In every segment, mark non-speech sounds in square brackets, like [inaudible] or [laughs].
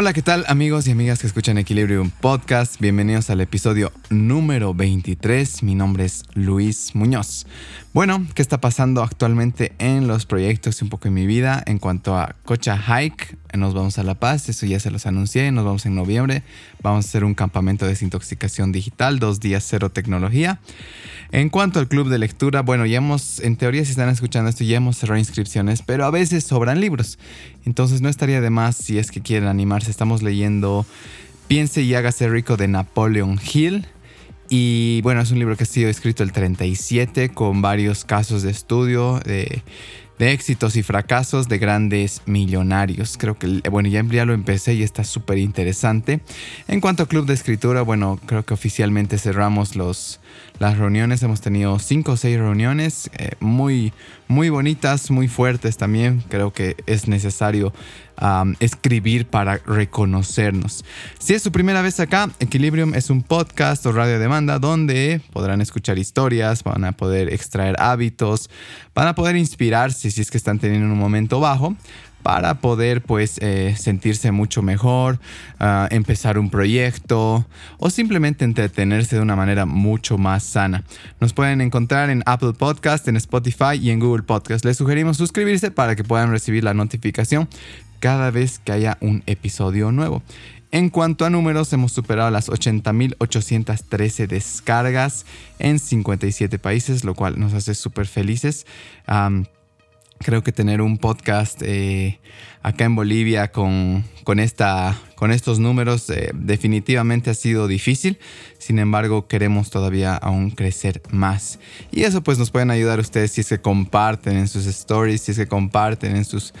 Hola, ¿qué tal amigos y amigas que escuchan Equilibrium Podcast? Bienvenidos al episodio número 23. Mi nombre es Luis Muñoz. Bueno, ¿qué está pasando actualmente en los proyectos y un poco en mi vida? En cuanto a Cocha Hike, nos vamos a La Paz, eso ya se los anuncié, nos vamos en noviembre. Vamos a hacer un campamento de desintoxicación digital, dos días cero tecnología. En cuanto al club de lectura, bueno, ya hemos, en teoría si están escuchando esto, ya hemos cerrado inscripciones, pero a veces sobran libros. Entonces no estaría de más si es que quieren animarse. Estamos leyendo Piense y hágase rico de Napoleon Hill. Y bueno, es un libro que ha sido escrito el 37 con varios casos de estudio de, de éxitos y fracasos de grandes millonarios. Creo que, bueno, ya, ya lo empecé y está súper interesante. En cuanto a club de escritura, bueno, creo que oficialmente cerramos los, las reuniones. Hemos tenido cinco o seis reuniones eh, muy, muy bonitas, muy fuertes también. Creo que es necesario escribir para reconocernos. Si es su primera vez acá, Equilibrium es un podcast o radio demanda donde podrán escuchar historias, van a poder extraer hábitos, van a poder inspirarse si es que están teniendo un momento bajo para poder pues eh, sentirse mucho mejor, ah, empezar un proyecto o simplemente entretenerse de una manera mucho más sana. Nos pueden encontrar en Apple Podcast, en Spotify y en Google Podcast. Les sugerimos suscribirse para que puedan recibir la notificación cada vez que haya un episodio nuevo. En cuanto a números, hemos superado las 80.813 descargas en 57 países, lo cual nos hace súper felices creo que tener un podcast eh, acá en Bolivia con, con, esta, con estos números eh, definitivamente ha sido difícil. Sin embargo, queremos todavía aún crecer más. Y eso pues nos pueden ayudar ustedes si es que comparten en sus stories, si es que comparten en sus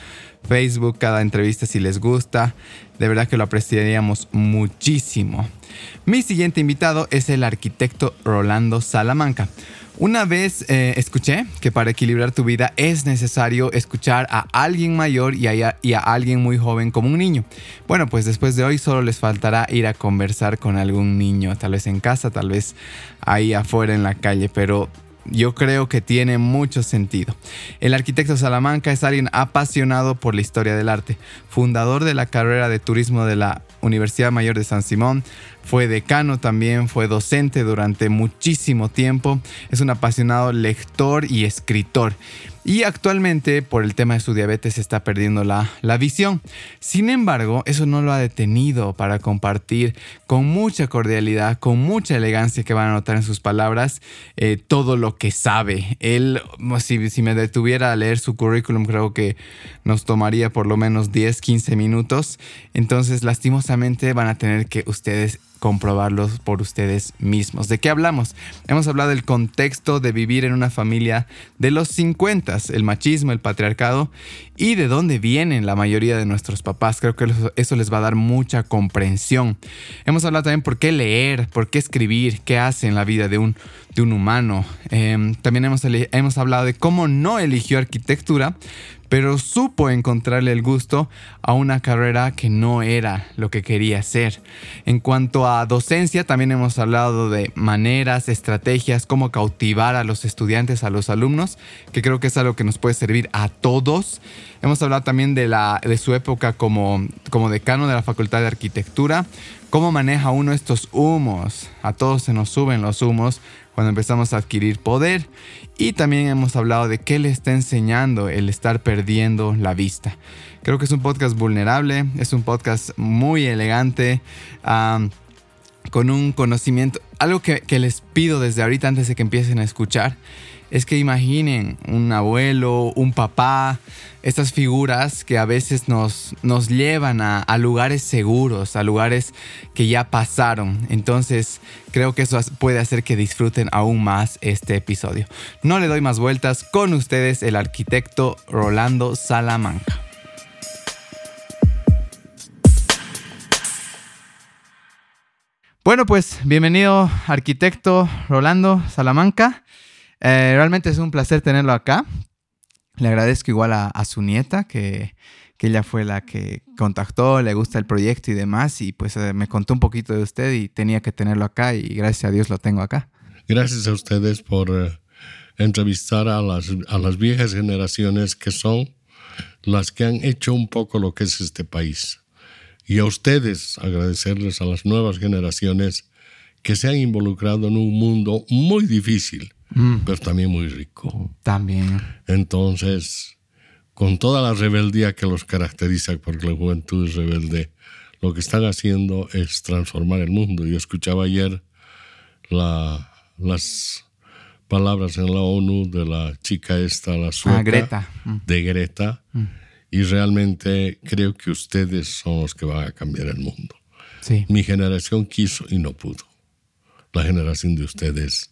Facebook cada entrevista si les gusta. De verdad que lo apreciaríamos muchísimo. Mi siguiente invitado es el arquitecto Rolando Salamanca. Una vez eh, escuché que para equilibrar tu vida es necesario escuchar a alguien mayor y a, y a, alguien muy joven como un niño. Bueno, pues después de hoy solo les faltará ir a conversar con algún niño, tal vez en casa, tal vez ahí afuera en la calle, pero yo creo que tiene mucho sentido. El arquitecto Salamanca es alguien apasionado por la historia del arte, fundador de la carrera de turismo de la Universidad Mayor de San Simón, fue decano también, fue docente durante muchísimo tiempo, es un apasionado lector y escritor. Y actualmente por el tema de su diabetes está perdiendo la, la, visión. Sin embargo, eso no lo ha detenido para compartir con mucha cordialidad, con mucha elegancia que van a notar en sus palabras, eh, todo lo que sabe. Él, si, si me detuviera a leer su currículum, creo que nos tomaría por lo menos 10, 15 minutos. Entonces, lastimosamente van a tener que ustedes comprobarlos por ustedes mismos. ¿De qué hablamos? Hemos hablado del contexto de vivir en una familia de los 50, el machismo, el patriarcado y de dónde vienen la mayoría de nuestros papás. Creo que eso les va a dar mucha comprensión. Hemos hablado también por qué leer, por qué escribir, qué hace en la vida de un, de un humano. Em, también hemos, hemos hablado de cómo no eligió arquitectura, pero supo encontrarle el gusto a una carrera que no era lo que quería hacer. En cuanto a docencia, también hemos hablado de maneras, estrategias, cómo cautivar a los estudiantes, a los alumnos, que creo que es algo que nos puede servir a todos. Hemos hablado también de, la, de su época como, como decano de la Facultad de Arquitectura, cómo maneja uno estos humos. A todos se nos suben los humos cuando empezamos a adquirir poder. Y también hemos hablado de qué le está enseñando el estar perdiendo la vista. Creo que es un podcast vulnerable, es un podcast muy elegante. Con un conocimiento, algo que, les pido desde ahorita antes de que empiecen a escuchar, es que imaginen un abuelo, un papá, estas figuras que a veces nos, nos llevan a, lugares seguros, a lugares que ya pasaron. Entonces creo que eso puede hacer que disfruten aún más este episodio. No le doy más vueltas con ustedes el arquitecto Rolando Salamanca. Bueno, pues bienvenido arquitecto Rolando Salamanca. Eh, realmente es un placer tenerlo acá. Le agradezco igual a, su nieta, que, ella fue la que contactó, le gusta el proyecto y demás, y pues eh, me contó un poquito de usted y tenía que tenerlo acá y gracias a Dios lo tengo acá. Gracias a ustedes por eh, entrevistar a las, a las viejas generaciones que son las que han hecho un poco lo que es este país. Y a ustedes agradecerles a las nuevas generaciones que se han involucrado en un mundo muy difícil, pero también muy rico. También. Entonces, con toda la rebeldía que los caracteriza, porque la juventud es rebelde, lo que están haciendo es transformar el mundo. Yo escuchaba ayer la, las palabras en la ONU de la chica esta, la sueca, Ah, Greta. Mm. de Greta, y realmente creo que ustedes son los que van a cambiar el mundo. Sí. Mi generación quiso y no pudo. La generación de ustedes,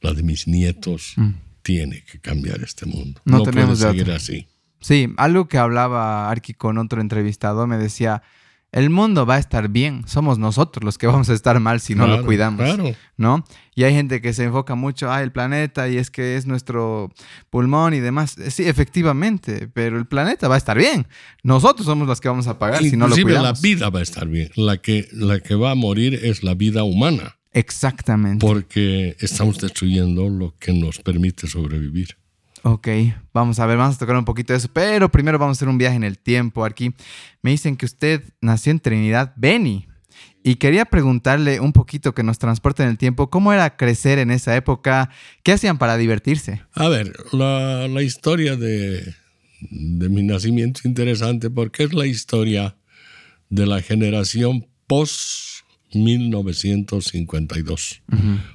la de mis nietos, tiene que cambiar este mundo. Mm. No No, tenemos de puede seguir así. Sí, algo que hablaba Arki con otro entrevistador me decía, el mundo va a estar bien, somos nosotros los que vamos a estar mal si no lo cuidamos, Claro. ¿no? Y hay gente que se enfoca mucho, ah, el planeta y es que es nuestro pulmón y demás. Eh, Sí, efectivamente, pero el planeta va a estar bien. Nosotros somos los que vamos a pagar si no lo Inclusive la cuidamos. vida va a estar bien. La que, la que va a morir es la vida humana, Exactamente. porque estamos destruyendo lo que nos permite sobrevivir. Ok, vamos a ver, vamos a tocar un poquito de eso, pero primero vamos a hacer un viaje en el tiempo. Aquí me dicen que usted nació en Trinidad, Beni, y quería preguntarle un poquito que nos transporte en el tiempo, ¿cómo era crecer en esa época? ¿Qué hacían para divertirse? A ver, la, historia de, de mi nacimiento es interesante porque es la historia de la generación post 1952,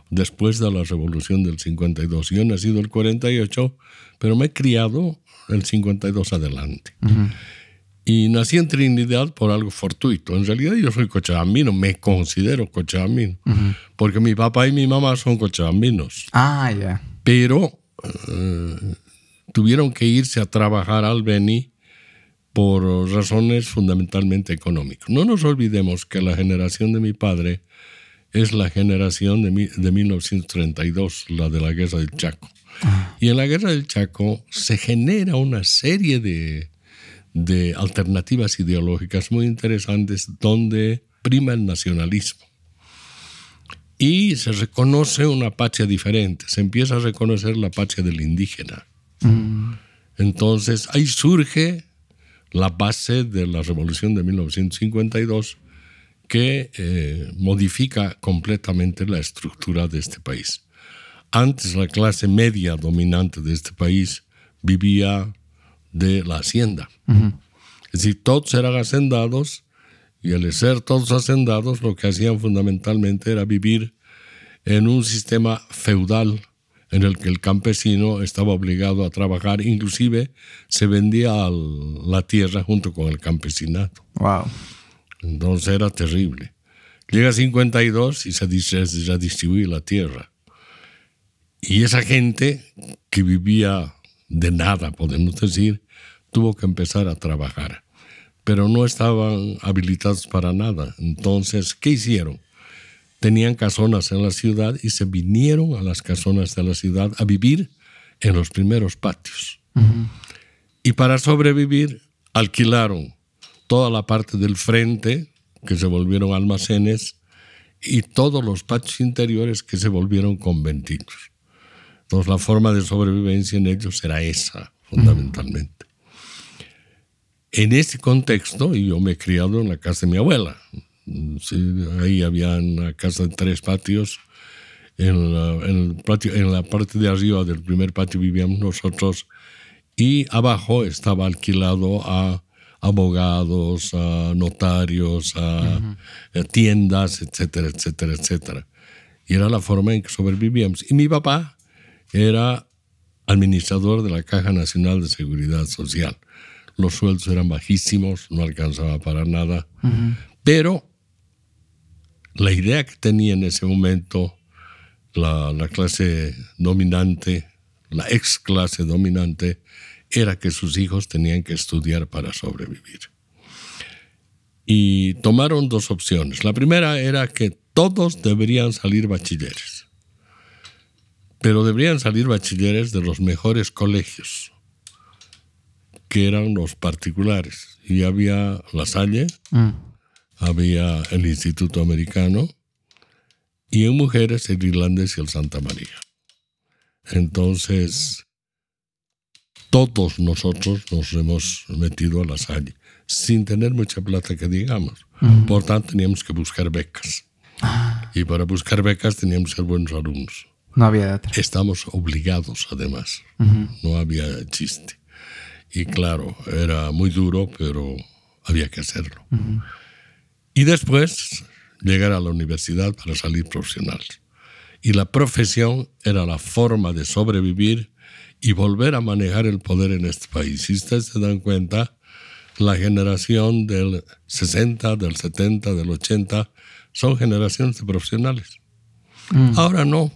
después de la revolución del 52. Yo he nacido el 48, pero me he criado el 52 adelante. Y nací en Trinidad por algo fortuito. En realidad yo soy cochabambino, me considero cochabambino, porque mi papá y mi mamá son cochabambinos Ah, ya. pero eh, tuvieron que irse a trabajar al Beni por razones fundamentalmente económicas. No nos olvidemos que la generación de mi padre es la generación de, mi- de 1932, la de la Guerra del Chaco. Y en la Guerra del Chaco se genera una serie de, de alternativas ideológicas muy interesantes donde prima el nacionalismo y se reconoce una patria diferente, se empieza a reconocer la patria del indígena. Entonces ahí surge la base de la revolución de 1952 que eh, modifica completamente la estructura de este país. Antes la clase media dominante de este país vivía de la hacienda. Es decir, todos eran hacendados y al ser todos hacendados lo que hacían fundamentalmente era vivir en un sistema feudal en el que el campesino estaba obligado a trabajar, inclusive se vendía al- la tierra junto con el campesinato. Wow. Entonces era terrible. Llega 52 y se, dice- se redistribuye la tierra. Y esa gente que vivía de nada, podemos decir, tuvo que empezar a trabajar. Pero no estaban habilitados para nada. Entonces, ¿qué hicieron? Tenían casonas en la ciudad y se vinieron a las casonas de la ciudad a vivir en los primeros patios. Y para sobrevivir, alquilaron toda la parte del frente, que se volvieron almacenes, y todos los patios interiores que se volvieron conventillos. Entonces la forma de sobrevivencia en ellos era esa, fundamentalmente. En este contexto, y yo me he criado en la casa de mi abuela. Sí, ahí había una casa de tres patios. En la, en el patio- en la parte de arriba del primer patio vivíamos nosotros y abajo estaba alquilado a abogados, a notarios, a, a tiendas, etcétera, etcétera, etcétera. Y era la forma en que sobrevivíamos. Y mi papá era administrador de la Caja Nacional de Seguridad Social. Los sueldos eran bajísimos, no alcanzaba para nada. Pero la idea que tenía en ese momento la, la clase dominante, la ex clase dominante, era que sus hijos tenían que estudiar para sobrevivir. Y tomaron dos opciones. La primera era que todos deberían salir bachilleres, pero deberían salir bachilleres de los mejores colegios, que eran los particulares. Y había La Salle, Mm. Había el Instituto Americano y en mujeres el Irlandés y el Santa María. Entonces, todos nosotros nos hemos metido a la Salle. sin tener mucha plata que digamos. Por tanto, teníamos que buscar becas. Y para buscar becas teníamos que ser buenos alumnos. No había otra. Estamos obligados, además. No había chiste. Y claro, era muy duro, pero había que hacerlo. Y después llegar a la universidad para salir profesional. Y la profesión era la forma de sobrevivir y volver a manejar el poder en este país. Si ustedes se dan cuenta, la generación del 60, del 70, del 80 son generaciones de profesionales. Mm. Ahora no.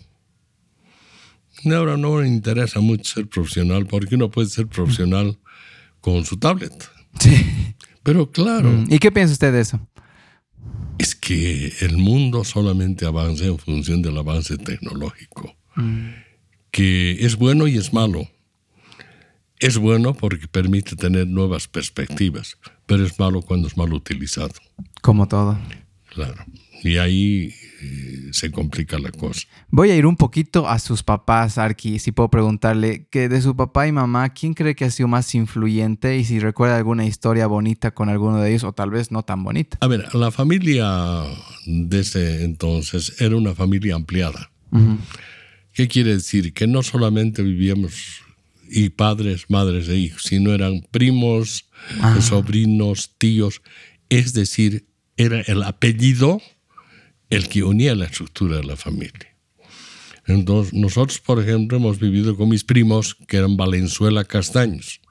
Ahora no me interesa mucho ser profesional porque uno puede ser profesional con su tablet. Sí. Pero claro, Mm. ¿Y qué piensa usted de eso? Es que el mundo solamente avanza en función del avance tecnológico, que es bueno y es malo. Es bueno porque permite tener nuevas perspectivas, pero es malo cuando es mal utilizado. Como todo. Claro. Y ahí eh, se complica la cosa. Voy a ir un poquito a sus papás, Arki, si puedo preguntarle que de su papá y mamá, ¿quién cree que ha sido más influyente y si recuerda alguna historia bonita con alguno de ellos o tal vez no tan bonita? A ver, la familia de ese entonces era una familia ampliada. ¿Qué quiere decir? Que no solamente vivíamos y padres, madres e hijos, sino eran primos, Ah. sobrinos, tíos. Es decir, era el apellido el que unía la estructura de la familia. Entonces, nosotros, por ejemplo, hemos vivido con mis primos que eran Valenzuela Castaños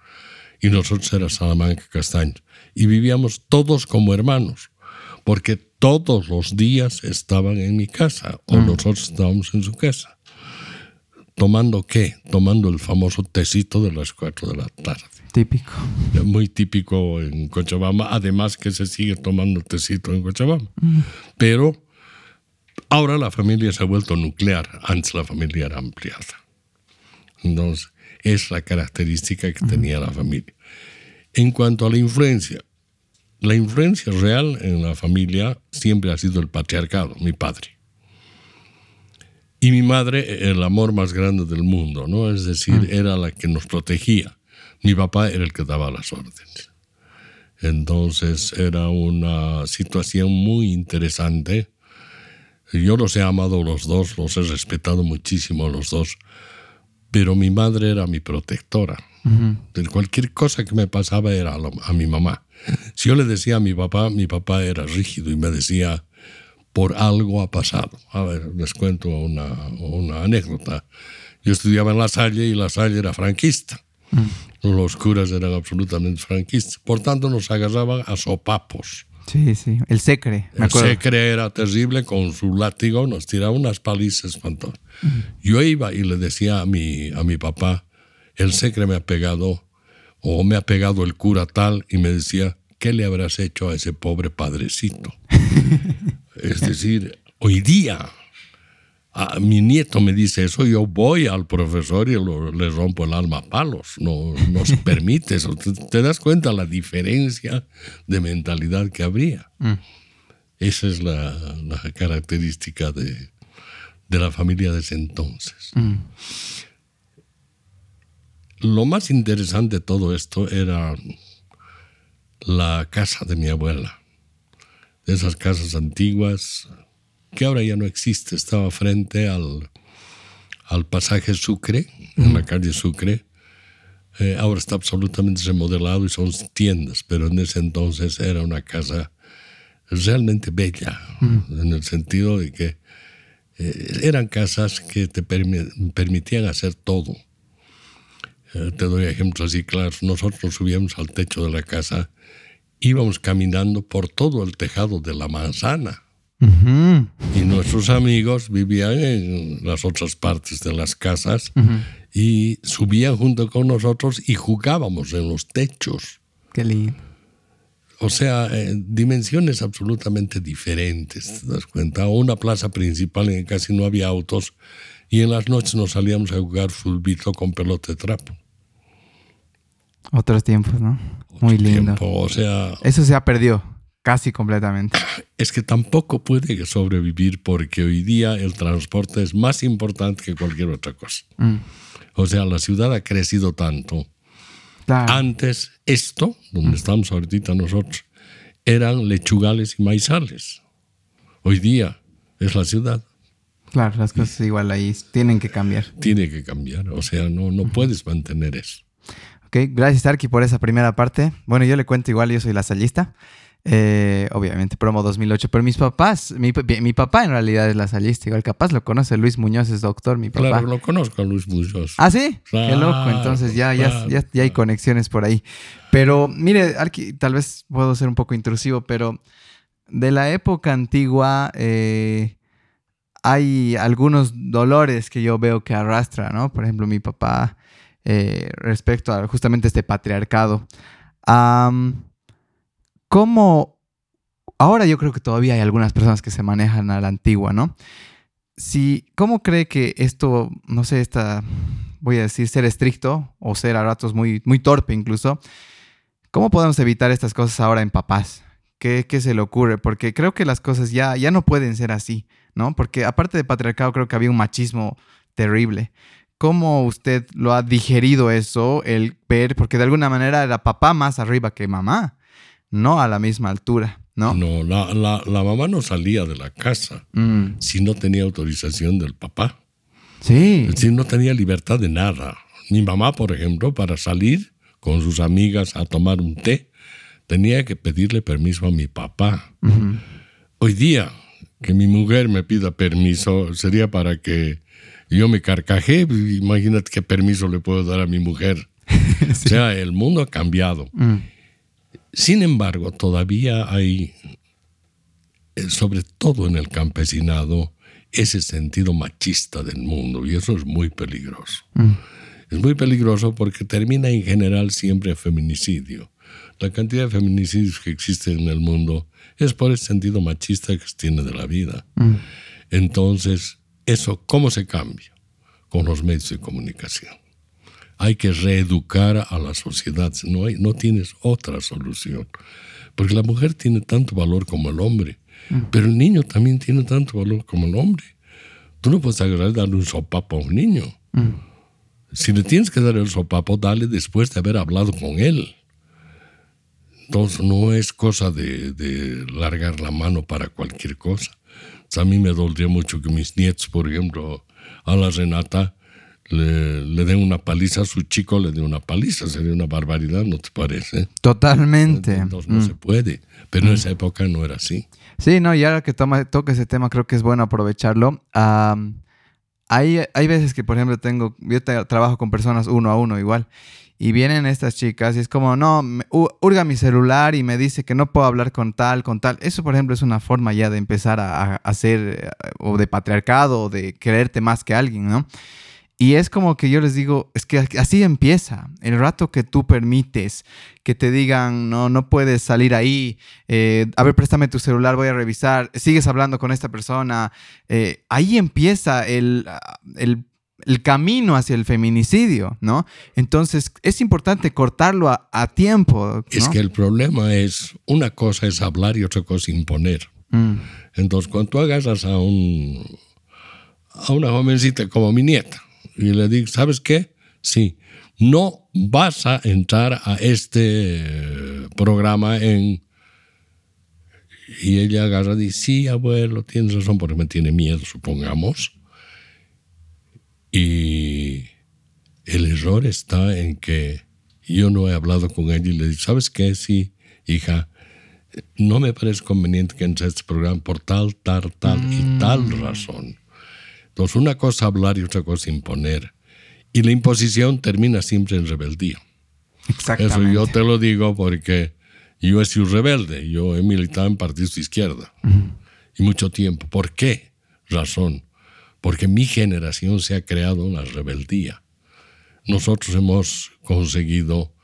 y nosotros era Salamanca Castaños. Y vivíamos todos como hermanos, porque todos los días estaban en mi casa o nosotros estábamos en su casa. ¿Tomando qué? Tomando el famoso tecito de las 4 de la tarde. Típico. Muy típico en Cochabamba, además que se sigue tomando tecito en Cochabamba. Pero ahora la familia se ha vuelto nuclear, antes la familia era ampliada. Entonces, es la característica que tenía la familia. En cuanto a la influencia, la influencia real en la familia siempre ha sido el patriarcado, mi padre. Y mi madre, el amor más grande del mundo, ¿no? Es decir, era la que nos protegía. Mi papá era el que daba las órdenes. Entonces era una situación muy interesante. Yo los he amado los dos, los he respetado muchísimo los dos, pero mi madre era mi protectora. De cualquier cosa que me pasaba era a mi mamá. Si yo le decía a mi papá, mi papá era rígido y me decía, por algo ha pasado. A ver, les cuento una, una anécdota. Yo estudiaba en La Salle y La Salle era franquista. Los curas eran absolutamente franquistas. Por tanto, nos agarraban a sopapos. Sí, sí. El secre, me El acuerdo. secre era terrible, con su látigo nos tiraba unas palizas espantosas. Yo iba y le decía a mi, a mi papá, el secre me ha pegado, o me ha pegado el cura tal, y me decía, ¿qué le habrás hecho a ese pobre padrecito? [laughs] es decir, hoy día, a mi nieto me dice eso, yo voy al profesor y lo- le rompo el alma a palos. No, no se permite eso. ¿Te, te das cuenta la diferencia de mentalidad que habría? Esa es la, la característica de, de la familia de ese entonces. Lo más interesante de todo esto era la casa de mi abuela. De esas casas antiguas que ahora ya no existe. Estaba frente al, al pasaje Sucre, en la calle Sucre. Eh, ahora está absolutamente remodelado y son tiendas, pero en ese entonces era una casa realmente bella, en el sentido de que eh, eran casas que te permi- permitían hacer todo. Eh, te doy ejemplos así claros. Nosotros nos subíamos al techo de la casa, íbamos caminando por todo el tejado de la manzana. Y nuestros amigos vivían en las otras partes de las casas y subían junto con nosotros y jugábamos en los techos. Qué lindo. O sea, eh, dimensiones absolutamente diferentes, ¿te das cuenta? Una plaza principal en que casi no había autos y en las noches nos salíamos a jugar fulbito con pelota de trapo. Otros tiempos, ¿no? Muy lindo. Tiempo, o sea, Eso se ha perdido casi completamente. es que tampoco puede sobrevivir porque hoy día el transporte es más importante que cualquier otra cosa. Mm. O sea, la ciudad ha crecido tanto Antes, esto, donde estamos ahorita nosotros, eran lechugales y maizales. Hoy día es la ciudad. Claro, las cosas igual ahí tienen que cambiar. Tiene que cambiar, o sea, no, no puedes mantener eso. Ok, gracias Arki por esa primera parte. Bueno, yo le cuento igual, yo soy lasallista. Eh, obviamente, promo 2008, pero mis papás, mi, papá en realidad es lasallista, igual capaz lo conoce, Luis Muñoz es doctor, mi papá. Claro, lo conozco a Luis Muñoz. Ah, sí, qué loco, entonces ya, ya, ya, ya, hay conexiones por ahí. Pero mire, tal vez puedo ser un poco intrusivo, pero de la época antigua, eh, hay algunos dolores que yo veo que arrastra, ¿no? Por ejemplo, mi papá eh, respecto a justamente este patriarcado. ¿Cómo? Ahora yo creo que todavía hay algunas personas que se manejan a la antigua, ¿no? Si, ¿Cómo cree que esto, no sé, esta, voy a decir, ser estricto o ser a ratos muy, muy torpe incluso, ¿cómo podemos evitar estas cosas ahora en papás? ¿Qué, ¿Qué, se le ocurre? Porque creo que las cosas ya, ya no pueden ser así. ¿no? Porque aparte de patriarcado creo que había un machismo terrible. ¿Cómo usted lo ha digerido eso, el ver, porque de alguna manera era papá más arriba que mamá, no a la misma altura, ¿no? No, la, mamá no salía de la casa mm. si no tenía autorización del papá. Sí. Si no tenía libertad de nada. Mi mamá, por ejemplo, para salir con sus amigas a tomar un té, tenía que pedirle permiso a mi papá. Hoy día, que mi mujer me pida permiso sería para que yo me carcaje. Imagínate qué permiso le puedo dar a mi mujer. [laughs] O sea, el mundo ha cambiado. Mm. Sin embargo, todavía hay, eh, sobre todo en el campesinado, ese sentido machista del mundo y eso es muy peligroso. Mm. Es muy peligroso porque termina en general siempre en feminicidio. La cantidad de feminicidios que existen en el mundo es por el sentido machista que se tiene de la vida. Mm. Entonces, eso, ¿cómo se cambia? Con los medios de comunicación. Hay que reeducar a la sociedad, no, hay, no tienes otra solución. Porque la mujer tiene tanto valor como el hombre, mm. pero el niño también tiene tanto valor como el hombre. Tú no puedes agarrar darle un sopapo a un niño. Mm. Si le tienes que dar el sopapo, dale después de haber hablado con él. Entonces no es cosa de, largar la mano para cualquier cosa. a mí me dolería mucho que mis nietos, por ejemplo, a la Renata le, den una paliza a su chico, le den una paliza. Sería una barbaridad, ¿no te parece? Totalmente. Entonces no se mm. puede. Pero en mm. esa época no era así. Sí, no, y ahora que toma, toca ese tema, creo que es bueno aprovecharlo. hay, hay veces que, por ejemplo, tengo, yo trabajo con personas uno a uno igual. Y vienen estas chicas y es como, no, hurga mi celular y me dice que no puedo hablar con tal, con tal. Eso, por ejemplo, es una forma ya de empezar a, hacer, eh, o de patriarcado, o de creerte más que alguien, ¿no? Y es como que yo les digo, es que así empieza. El rato que tú permites que te digan, no, no puedes salir ahí, eh, a ver, préstame tu celular, voy a revisar, sigues hablando con esta persona, eh, ahí empieza el, el el camino hacia el feminicidio, ¿no? Entonces es importante cortarlo a, tiempo. Es que el problema es, una cosa es hablar y otra cosa es imponer. Mm. Entonces cuando tú agarras a, un, a una jovencita como mi nieta y le dices, ¿sabes qué? Sí, no vas a entrar a este programa en... Y ella agarra y dice, sí, abuelo, tienes razón porque me tiene miedo, supongamos. Y el error está en que yo no he hablado con ella y le dicho, ¿sabes qué? Sí, hija, no me parece conveniente que entres a este programa por tal, tal, tal y mm. tal razón. Entonces, una cosa hablar y otra cosa imponer. Y la imposición termina siempre en rebeldía. Exactamente. Eso yo te lo digo porque yo he sido rebelde. Yo he militado en partidos de izquierda. Y mucho tiempo. ¿Por qué? Razón porque mi generación se ha creado una rebeldía. Nosotros hemos conseguido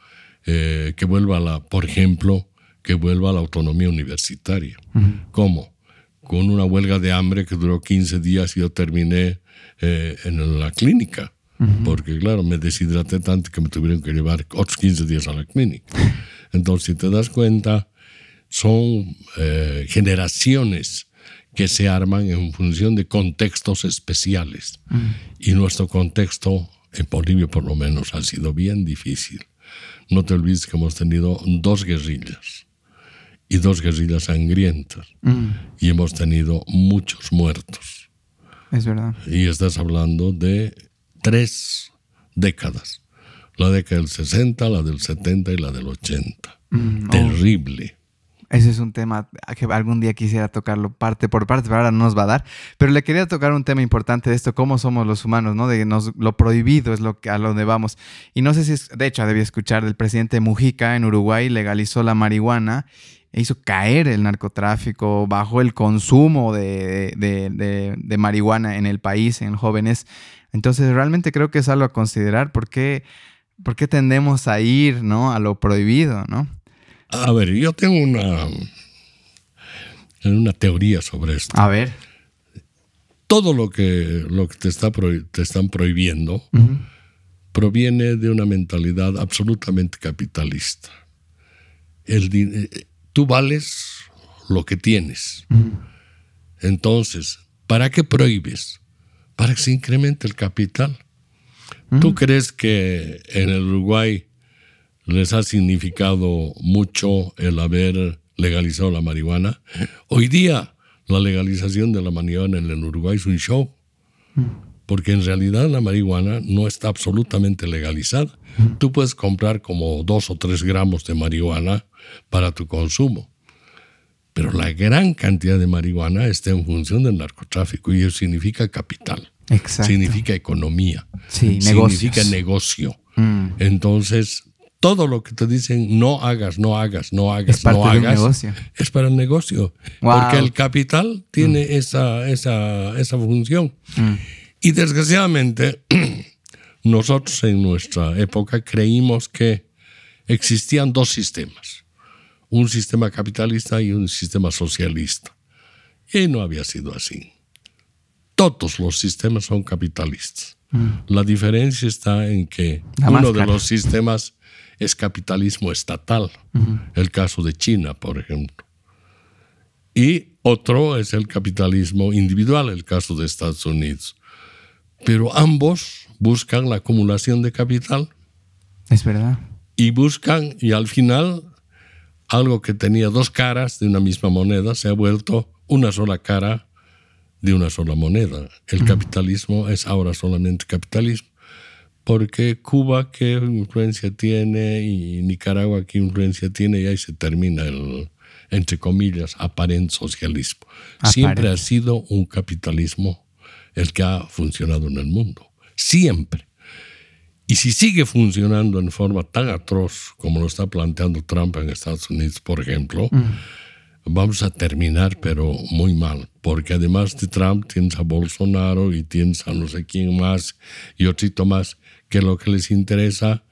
eh, que vuelva la, por ejemplo, que vuelva la autonomía universitaria. ¿Cómo? Con una huelga de hambre que duró 15 días y yo terminé eh, en la clínica. Porque, claro, me deshidraté tanto que me tuvieron que llevar otros 15 días a la clínica. [laughs] Entonces, si te das cuenta, son eh, generaciones que se arman en función de contextos especiales. Mm. Y nuestro contexto, en Bolivia por lo menos, ha sido bien difícil. no te olvides que hemos tenido dos guerrillas y dos guerrillas sangrientas Mm, y hemos tenido muchos muertos. es verdad. Y estás hablando de tres décadas. La década del 60, la del 70 y la del 80. Mm, oh, Terrible. Ese es un tema que algún día quisiera tocarlo parte por parte, pero ahora no nos va a dar. Pero le quería tocar un tema importante de esto, cómo somos los humanos, ¿no? De nos, lo prohibido es lo que, a donde vamos. Y no sé si, es, de hecho, debía escuchar del presidente Mujica en Uruguay, legalizó la marihuana e hizo caer el narcotráfico, bajó el consumo de, de, de, de marihuana en el país, en jóvenes. Entonces, realmente creo que es algo a considerar. ¿Por qué, por qué tendemos a ir ¿no? a lo prohibido? ¿no? A ver, yo tengo una, una teoría sobre esto. A ver. Todo lo que, lo que te, está prohi- te están prohibiendo proviene de una mentalidad absolutamente capitalista. El eh, tú vales lo que tienes. Entonces, ¿para qué prohíbes? Para que se incremente el capital. ¿Tú crees que en el Uruguay les ha significado mucho el haber legalizado la marihuana? Hoy día la legalización de la marihuana en el Uruguay es un show, porque en realidad la marihuana no está absolutamente legalizada. Tú puedes comprar como dos o tres gramos de marihuana para tu consumo. Pero la gran cantidad de marihuana está en función del narcotráfico y eso significa capital, Exacto. significa economía, Sí, significa negocios. negocio. Mm. Entonces, todo lo que te dicen no hagas, no hagas, no hagas, Es parte no hagas, negocio. es para el negocio. Wow. Porque el capital tiene esa, esa, esa función. Mm. Y desgraciadamente, [clears throat] nosotros en nuestra época creímos que existían dos sistemas, un sistema capitalista y un sistema socialista. Y no había sido así. Todos los sistemas son capitalistas. La diferencia está en que La uno de los sistemas es capitalismo estatal, el caso de China, por ejemplo. Y otro es el capitalismo individual, el caso de Estados Unidos. Pero ambos buscan la acumulación de capital Es verdad. y buscan, y al final, algo que tenía dos caras de una misma moneda se ha vuelto una sola cara de una sola moneda. El capitalismo es ahora solamente capitalismo, porque Cuba qué influencia tiene y Nicaragua qué influencia tiene y ahí se termina el, entre comillas, aparente socialismo. Siempre Aparente. ha sido un capitalismo el que ha funcionado en el mundo. Siempre. Y si sigue funcionando en forma tan atroz como lo está planteando Trump en Estados Unidos, por ejemplo, vamos a terminar, pero muy mal. Porque además de Trump tienes a Bolsonaro y tienes a no sé quién más y otrito más, que lo que les interesa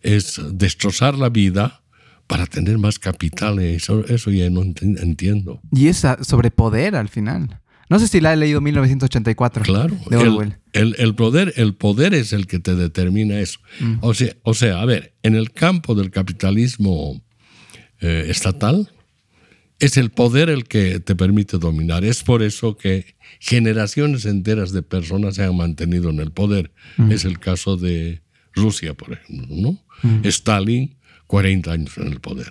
es destrozar la vida para tener más capital. Eso, eso ya no ent- entiendo. Y es sobre poder al final. No sé si la he leído 1984 Claro, de el, Orwell. el- el poder, el poder es el que te determina eso. O, sea, o sea, a ver, en el campo del capitalismo eh, estatal, es el poder el que te permite dominar. Es por eso que generaciones enteras de personas se han mantenido en el poder. Es el caso de Rusia, por ejemplo. ¿no? Stalin, 40 años en el poder.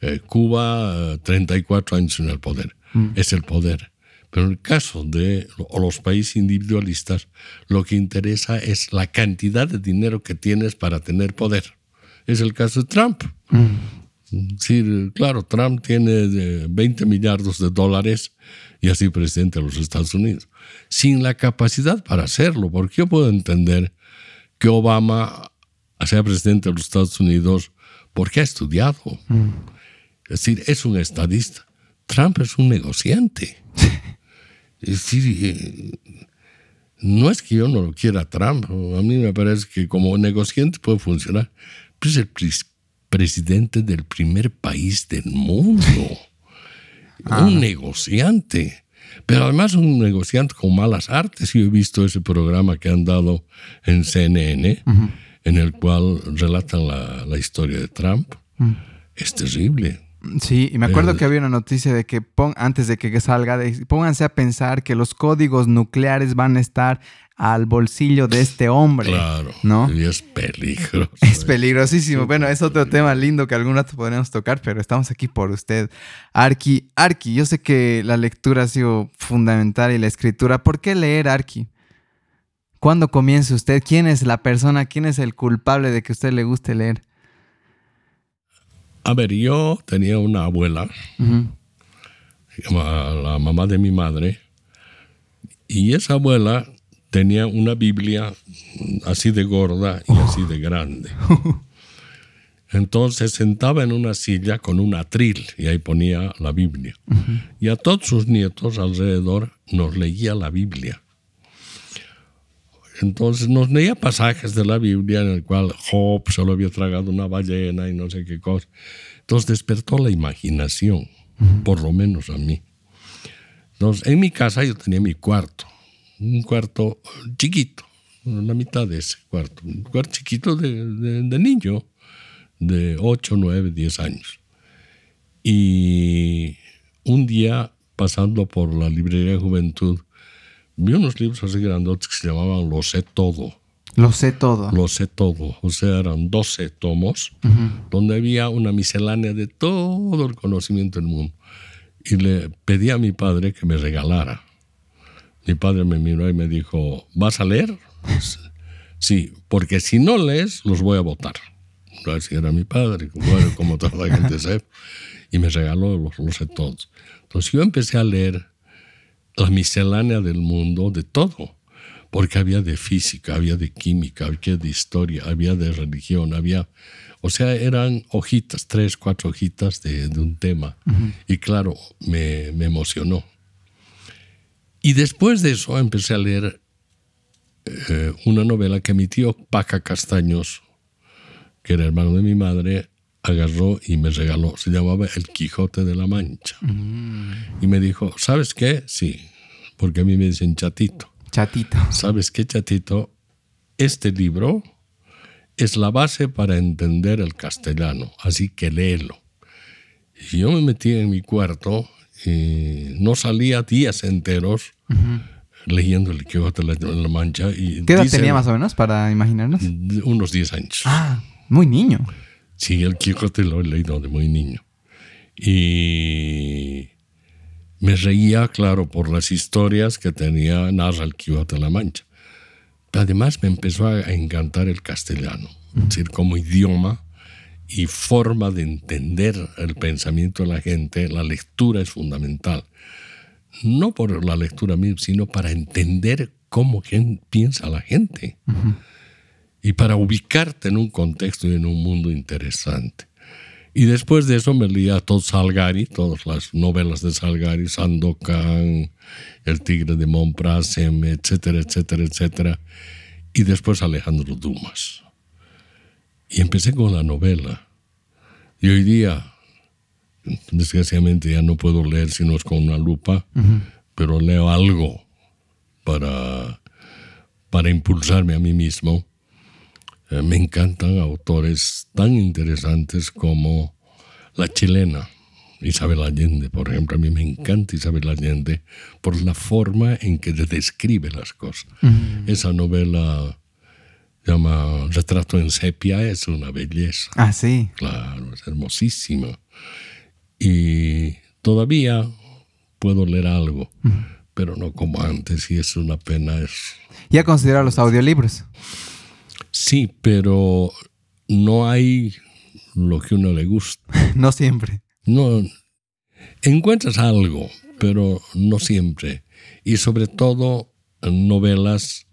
Eh, Cuba, eh, 34 años en el poder. Es el poder. Pero en el caso de o los países individualistas, lo que interesa es la cantidad de dinero que tienes para tener poder. Es el caso de Trump. Sí, claro, Trump tiene eh, 20 millardos de dólares y así presidente de los Estados Unidos, sin la capacidad para hacerlo, porque yo puedo entender que Obama sea presidente de los Estados Unidos porque ha estudiado. Es decir, es un estadista. Trump es un negociante. [laughs] Es decir, eh, no es que yo no lo quiera Trump, a mí me parece que como negociante puede funcionar, pero es el presidente del primer país del mundo, un negociante, pero además un negociante con malas artes. Yo he visto ese programa que han dado en CNN, en el cual relatan la, la historia de Trump. Es terrible. Sí, y me acuerdo que había una noticia de que pon, antes de que salga, de- pónganse a pensar que los códigos nucleares van a estar al bolsillo de este hombre. Claro. ¿No? Y es peligroso. [laughs] Es peligrosísimo. Bueno, es otro tema lindo que algún rato podríamos tocar, pero estamos aquí por usted. Arki, Arki, yo sé que la lectura ha sido fundamental y la escritura. ¿Por qué leer, Arki? ¿Cuándo comienza usted? ¿Quién es la persona? ¿Quién es el culpable de que a usted le guste leer? A ver, yo tenía una abuela, la mamá de mi madre, y esa abuela tenía una Biblia así de gorda y así de grande. [laughs] Entonces sentaba en una silla con un atril y ahí ponía la Biblia. Y a todos sus nietos alrededor nos leía la Biblia. Entonces nos leía pasajes de la Biblia en el cual Job solo había tragado una ballena y no sé qué cosa. Entonces despertó la imaginación, por lo menos a mí. Entonces en mi casa yo tenía mi cuarto, un cuarto chiquito, la mitad de ese cuarto, un cuarto chiquito de, de niño, de 8, 9, 10 años. Y un día, pasando por la librería de juventud, vi unos libros así grandotes que se llamaban Lo sé todo. Lo sé todo. Lo sé todo. O sea, eran 12 tomos donde había una miscelánea de todo el conocimiento del mundo. Y le pedí a mi padre que me regalara. Mi padre me miró y me dijo, ¿vas a leer? sí, porque si no lees, los voy a votar. Así era mi padre, bueno, como toda la gente sabe. Y me regaló los, los todos. Entonces yo empecé a leer la miscelánea del mundo, de todo, porque había de física, había de química, había de historia, había de religión, había, o sea, eran hojitas, tres, cuatro hojitas de, un tema. Y claro, me, emocionó. Y después de eso empecé a leer eh, una novela que mi tío Paca Castaños, que era hermano de mi madre, agarró y me regaló. Se llamaba El Quijote de la Mancha. Y me dijo, ¿sabes qué? Sí, porque a mí me dicen chatito. Chatito. ¿Sabes qué, chatito? Este libro es la base para entender el castellano, así que léelo. Y yo me metí en mi cuarto y no salía días enteros leyendo el Quijote de la, Mancha. Y ¿Qué edad tenía más o menos para imaginarnos? Unos 10 años. Ah, muy niño. Sí, el Quijote lo he leído de muy niño. Y me reía, claro, por las historias que tenía narra el Quijote de la Mancha. Además me empezó a encantar el castellano, es decir, como idioma y forma de entender el pensamiento de la gente, la lectura es fundamental. No por la lectura misma, sino para entender cómo piensa la gente y para ubicarte en un contexto y en un mundo interesante. Y después de eso me leía todo Salgari, todas las novelas de Salgari, Sandokan, El Tigre de Montprasem, etcétera, etcétera, etcétera. Y después Alejandro Dumas. Y empecé con la novela. Y hoy día, desgraciadamente ya no puedo leer si no es con una lupa, pero leo algo para, para impulsarme a mí mismo eh, me encantan autores tan interesantes como la chilena Isabel Allende, por ejemplo. A mí me encanta Isabel Allende por la forma en que describe las cosas. Esa novela llama Retrato en sepia es una belleza. Ah, sí. Claro, es hermosísima. Y todavía puedo leer algo, pero no como antes, y es una pena. Es... ¿Ya considera los audiolibros? Sí, pero no hay lo que uno le gusta. [laughs] no siempre. No, encuentras algo, pero no siempre. Y sobre todo novelas.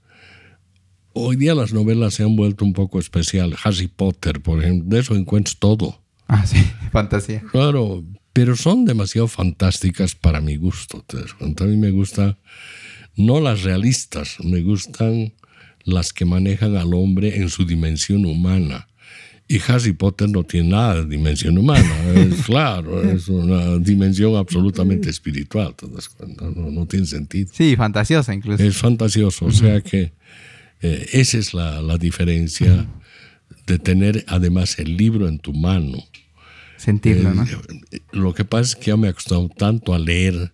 Hoy día las novelas se han vuelto un poco especial. Harry Potter, por ejemplo, de eso encuentras todo. Ah, sí, [laughs] fantasía. Claro, pero son demasiado fantásticas para mi gusto. A mí me gusta, no las realistas, me gustan las que manejan al hombre en su dimensión humana. Y Harry Potter no tiene nada de dimensión humana, es [laughs] claro, es una dimensión absolutamente espiritual, no, no, tiene sentido. Sí, fantasiosa incluso. Es fantasioso, o sea que eh, esa es la, la diferencia de tener además el libro en tu mano. Sentirlo, ¿no? Eh, lo que pasa es que yo me he acostumbrado tanto a leer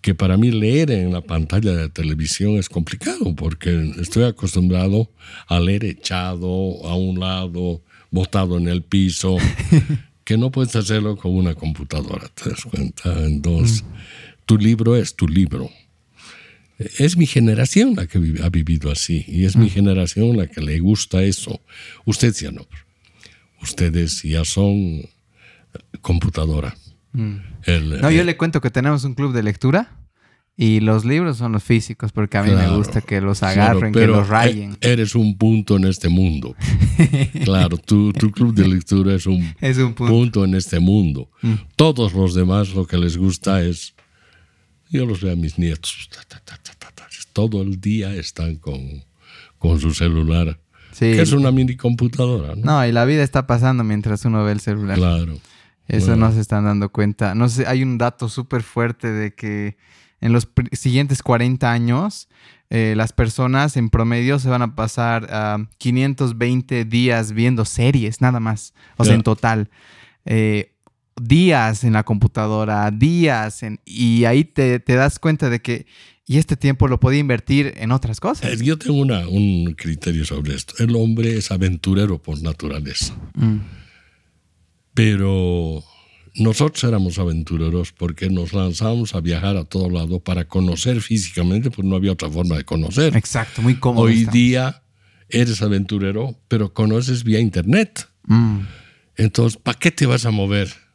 que para mí leer en la pantalla de televisión es complicado porque estoy acostumbrado a leer echado a un lado, botado en el piso, [laughs] que no puedes hacerlo con una computadora, ¿te das cuenta? Entonces, tu libro es tu libro. Es mi generación la que ha vivido así y es mi generación la que le gusta eso. Ustedes ya no. Ustedes ya son computadora. no, yo le cuento que tenemos un club de lectura y los libros son los físicos porque a mí me gusta que los agarren, que los rayen. E-, eres un punto en este mundo. [laughs] claro, tu, tu, club de lectura es un, punto. en este mundo. Mm. Todos los demás lo que les gusta es yo los veo a mis nietos. Todo el día están con, con su celular. Que es una mini computadora. ¿no? no, y la vida está pasando mientras uno ve el celular. Claro. Eso no se están dando cuenta. No sé, hay un dato súper fuerte de que en los siguientes 40 años eh, las personas en promedio se van a pasar 520 días viendo series, nada más. O sea, en total. Eh, días en la computadora, días, en, y ahí te, das cuenta de que, y este tiempo lo podía invertir en otras cosas. Eh, yo tengo una, un criterio sobre esto. El hombre es aventurero por naturaleza. Mm. Pero nosotros éramos aventureros porque nos lanzamos a viajar a todo lado para conocer físicamente, pues no había otra forma de conocer. Exacto, muy cómodo. Hoy día eres aventurero, pero conoces vía internet. Mm. Entonces, ¿para qué te vas a mover?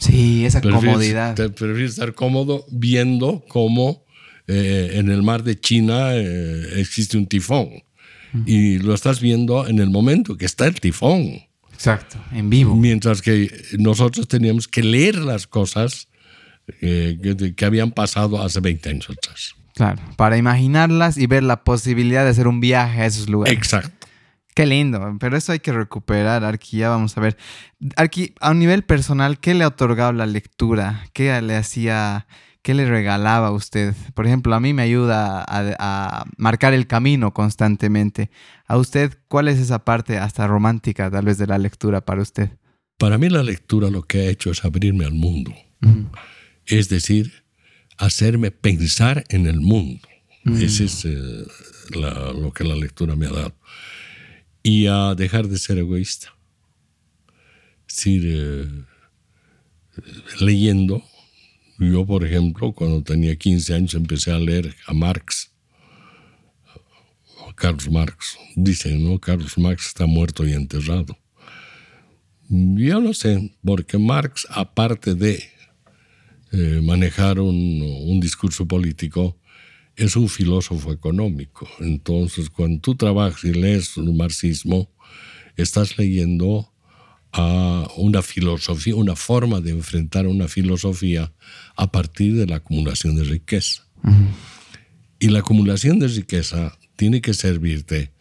Sí, esa comodidad. Te prefieres estar cómodo viendo cómo eh, en el mar de China eh, existe un tifón. Y lo estás viendo en el momento que está el tifón. Exacto, en vivo. Mientras que nosotros teníamos que leer las cosas eh, que, que, habían pasado hace 20 años atrás. Claro, para imaginarlas y ver la posibilidad de hacer un viaje a esos lugares. Exacto. Qué lindo, pero eso hay que recuperar, Arqui, ya vamos a ver. Arqui, a un nivel personal, ¿qué le ha otorgado la lectura? ¿Qué le hacía, qué le regalaba a usted? Por ejemplo, a mí me ayuda a, marcar el camino constantemente. ¿A usted cuál es esa parte hasta romántica tal vez de la lectura para usted? Para mí la lectura lo que ha hecho es abrirme al mundo. Es decir, hacerme pensar en el mundo. Eso es eh, lo que la lectura me ha dado y a dejar de ser egoísta. Es decir, eh, leyendo, yo por ejemplo, cuando tenía 15 años empecé a leer a Marx, a Carlos Marx. Dicen, ¿no? Carlos Marx está muerto y enterrado. Yo no sé, porque Marx, aparte de eh, manejar un, un discurso político, es un filósofo económico. Entonces, cuando tú trabajas y lees el marxismo, estás leyendo a una filosofía, una forma de enfrentar una filosofía a partir de la acumulación de riqueza. Y la acumulación de riqueza tiene que servirte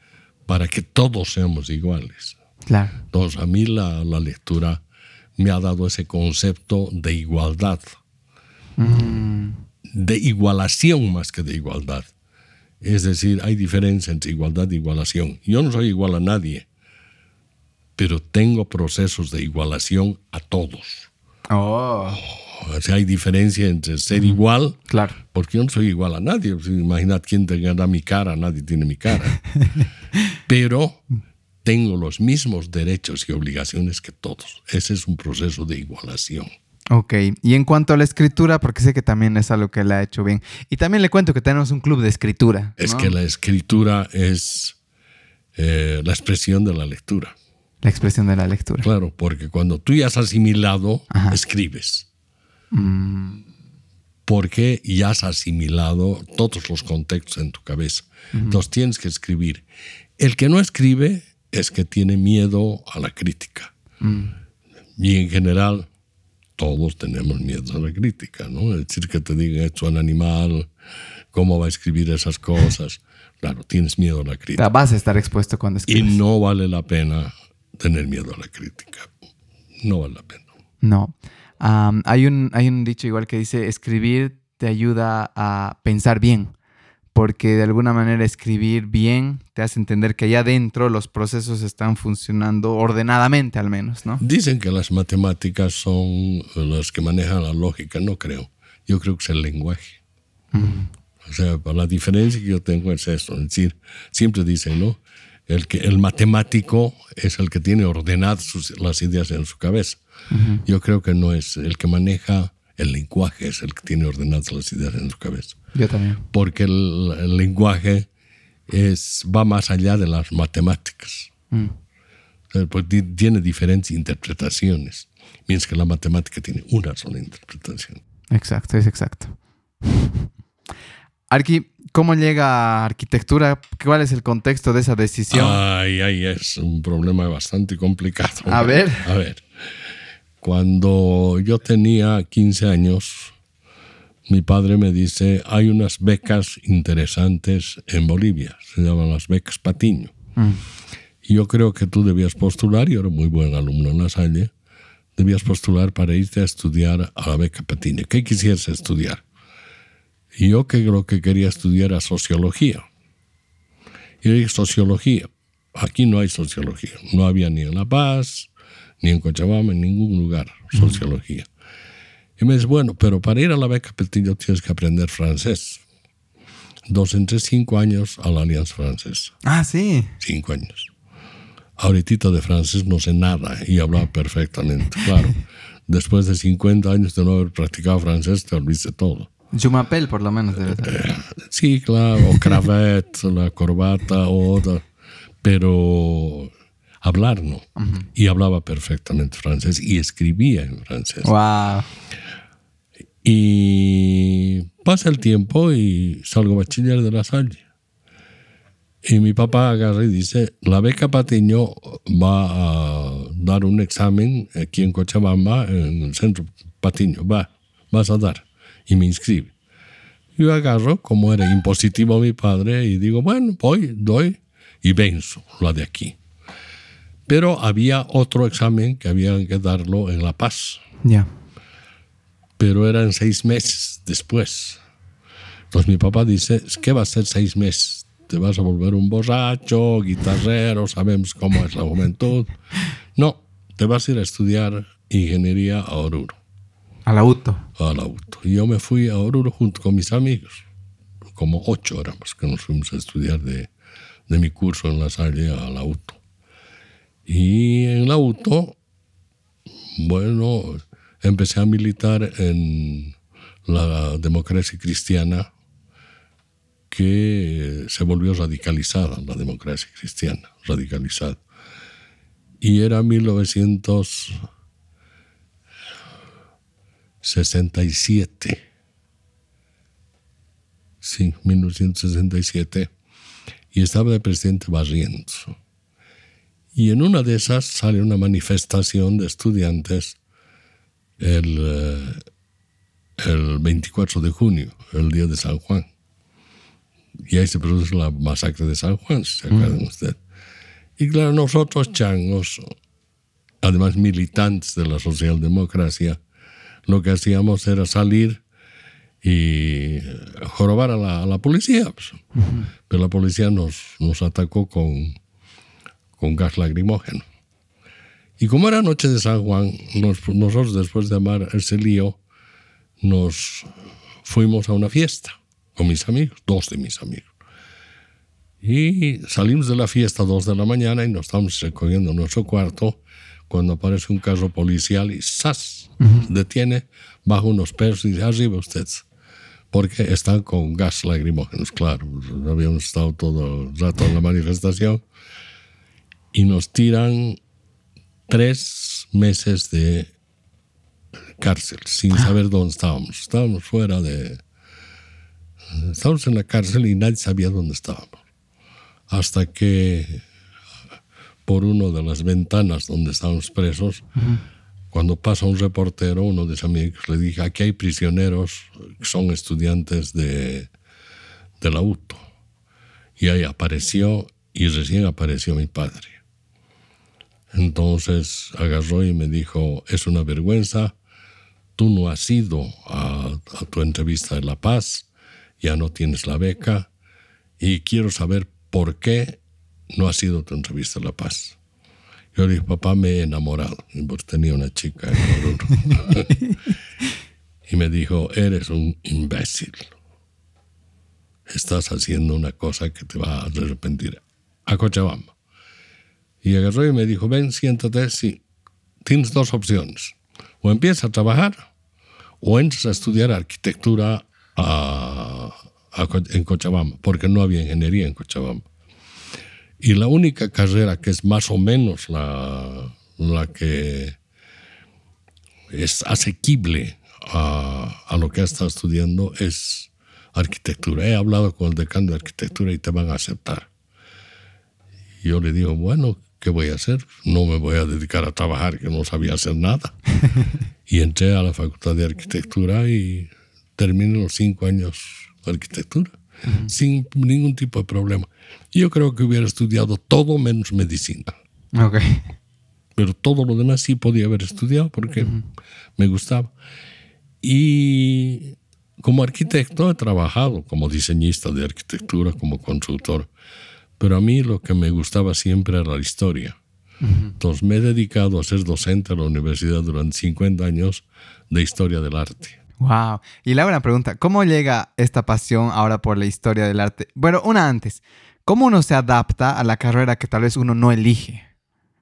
para que todos seamos iguales. Claro. Entonces, a mí la, la lectura me ha dado ese concepto de igualdad de igualación más que de igualdad. Es decir, hay diferencia entre igualdad e igualación. Yo no soy igual a nadie, pero tengo procesos de igualación a todos. Oh. O sea, hay diferencia entre ser igual, claro. porque yo no soy igual a nadie. Imaginad quién tenga mi cara, nadie tiene mi cara. [laughs] pero tengo los mismos derechos y obligaciones que todos. Ese es un proceso de igualación. Ok, y en cuanto a la escritura, porque sé que también es algo que le ha hecho bien. Y también le cuento que tenemos un club de escritura. Es que la escritura es eh, la expresión de la lectura. La expresión de la lectura. Claro, porque cuando tú ya has asimilado, escribes. Mm. Porque ya has asimilado todos los contextos en tu cabeza. Entonces tienes que escribir. El que no escribe es que tiene miedo a la crítica. Mm. Y en general, todos tenemos miedo a la crítica, ¿no? Es decir, que te digan esto un animal, cómo va a escribir esas cosas. [laughs] Claro, tienes miedo a la crítica. Vas a estar expuesto cuando escribes. Y no vale la pena tener miedo a la crítica. No vale la pena. No. hay, un, hay un dicho igual que dice, escribir te ayuda a pensar bien porque de alguna manera escribir bien te hace entender que allá adentro los procesos están funcionando ordenadamente al menos, ¿no? Dicen que las matemáticas son las que manejan la lógica, no creo. Yo creo que es el lenguaje. O sea, la diferencia que yo tengo es eso. Es decir, siempre dicen, ¿no? El, que, el matemático es el que tiene ordenadas las ideas en su cabeza. Yo creo que no es el que maneja el lenguaje, es el que tiene ordenadas las ideas en su cabeza. Yo también. Porque el, lenguaje es, va más allá de las matemáticas. Mm. pues tiene diferentes interpretaciones, mientras que la matemática tiene una sola interpretación. Exacto, es exacto. [laughs] Arqui, ¿cómo llega a arquitectura? ¿Cuál es el contexto de esa decisión? Ay, ay, es un problema bastante complicado. A ver. A ver. Cuando yo tenía 15 años, mi padre me dice, hay unas becas interesantes en Bolivia, se llaman las becas Patiño. Mm. Y yo creo que tú debías postular, yo era muy buen alumno en la Salle, debías postular para irte a estudiar a la beca Patiño. ¿Qué quisieras estudiar? Y yo que lo que quería estudiar era sociología. Y dije, sociología. Aquí no hay sociología. No había ni en La Paz, ni en Cochabamba, en ningún lugar, sociología. Y me dice, bueno, pero para ir a la beca Petiño tienes que aprender francés. Dos entre cinco años a la Alianza Francesa. Ah, sí. Cinco años. Ahorita de francés no sé nada y hablaba perfectamente, claro. [laughs] Después de 50 años de no haber practicado francés, te olvidaste todo. Jumapel, por lo menos, debe ser. sí, claro, o cravette, [laughs] la corbata, o pero hablar no. Y hablaba perfectamente francés y escribía en francés. Wow. Y pasa el tiempo y salgo bachiller de la Salle. Y mi papá agarra y dice, la beca Patiño va a dar un examen aquí en Cochabamba, en el centro Patiño, va, vas a dar y me inscribe. Yo agarro, como era impositivo mi padre, y digo, bueno, voy, doy y venzo la de aquí. Pero había otro examen que había que darlo en La Paz. Ya. Pero eran seis meses después. Entonces mi papá dice, ¿qué va a ser seis meses? Te vas a volver un borracho, guitarrero, sabemos cómo es la juventud. No, te vas a ir a estudiar ingeniería a Oruro. A la UTO. A la UTO. Y yo me fui a Oruro junto con mis amigos. Como ocho horas que nos fuimos a estudiar de, de mi curso en la Salle a la UTO. Y en la UTO, bueno, empecé a militar en la democracia cristiana que se volvió radicalizada, la democracia cristiana, radicalizada. Y era 1900 67. Sí, 1967. Y estaba el presidente Barrientos. Y en una de esas sale una manifestación de estudiantes el, eh, el 24 de junio, el día de San Juan. Y ahí se produce la masacre de San Juan, si se acuerdan ustedes. Y claro, nosotros changos, además militantes de la socialdemocracia, lo que hacíamos era salir y jorobar a la, policía. Pues. Pero la policía nos, nos atacó con, con gas lacrimógeno. Y como era noche de San Juan, nosotros después de amar ese lío, nos fuimos a una fiesta con mis amigos, dos de mis amigos. Y salimos de la fiesta a dos de la mañana y nos estamos recogiendo en nuestro cuarto cuando aparece un carro policial y ¡zas! detiene, baja unos perros y dice, arriba usted. Porque están con gas lacrimógenos, claro. Habíamos estado todo el rato en la manifestación. Y nos tiran tres meses de cárcel, sin ah. saber dónde estábamos. Estábamos fuera de... Estábamos en la cárcel y nadie sabía dónde estábamos. Hasta que por una de las ventanas donde estábamos presos. Cuando pasa un reportero, uno de sus amigos le dije, aquí hay prisioneros que son estudiantes de, de la UTO. Y ahí apareció, y recién apareció mi padre. Entonces agarró y me dijo, es una vergüenza, tú no has ido a, a tu entrevista de La Paz, ya no tienes la beca, y quiero saber por qué no ha sido tu entrevista La Paz. Yo le dije, papá, me he enamorado. Pues tenía una chica en [laughs] y me dijo, eres un imbécil. estás haciendo una cosa que te va a arrepentir. A Cochabamba. Y agarró y me dijo, ven, siéntate, sí. Tienes dos opciones. O empiezas a trabajar o entras a estudiar arquitectura en Cochabamba, porque no había ingeniería en Cochabamba. Y la única carrera que es más o menos la, la que es asequible a, a, lo que has estado estudiando es arquitectura. He hablado con el decano de arquitectura y te van a aceptar. Y yo le digo, bueno, ¿qué voy a hacer? No me voy a dedicar a trabajar, que no sabía hacer nada. y entré a la Facultad de Arquitectura y terminé los cinco años de arquitectura, sin ningún tipo de problema. Yo creo que hubiera estudiado todo menos medicina. Okay. Pero todo lo demás sí podía haber estudiado porque me gustaba. Y como arquitecto he trabajado como diseñista de arquitectura, como consultor. Pero a mí lo que me gustaba siempre era la historia. Entonces me he dedicado a ser docente a la universidad durante 50 años de historia del arte. Wow. Y Laura una pregunta, ¿cómo llega esta pasión ahora por la historia del arte? Bueno, una antes, ¿cómo uno se adapta a la carrera que tal vez uno no elige?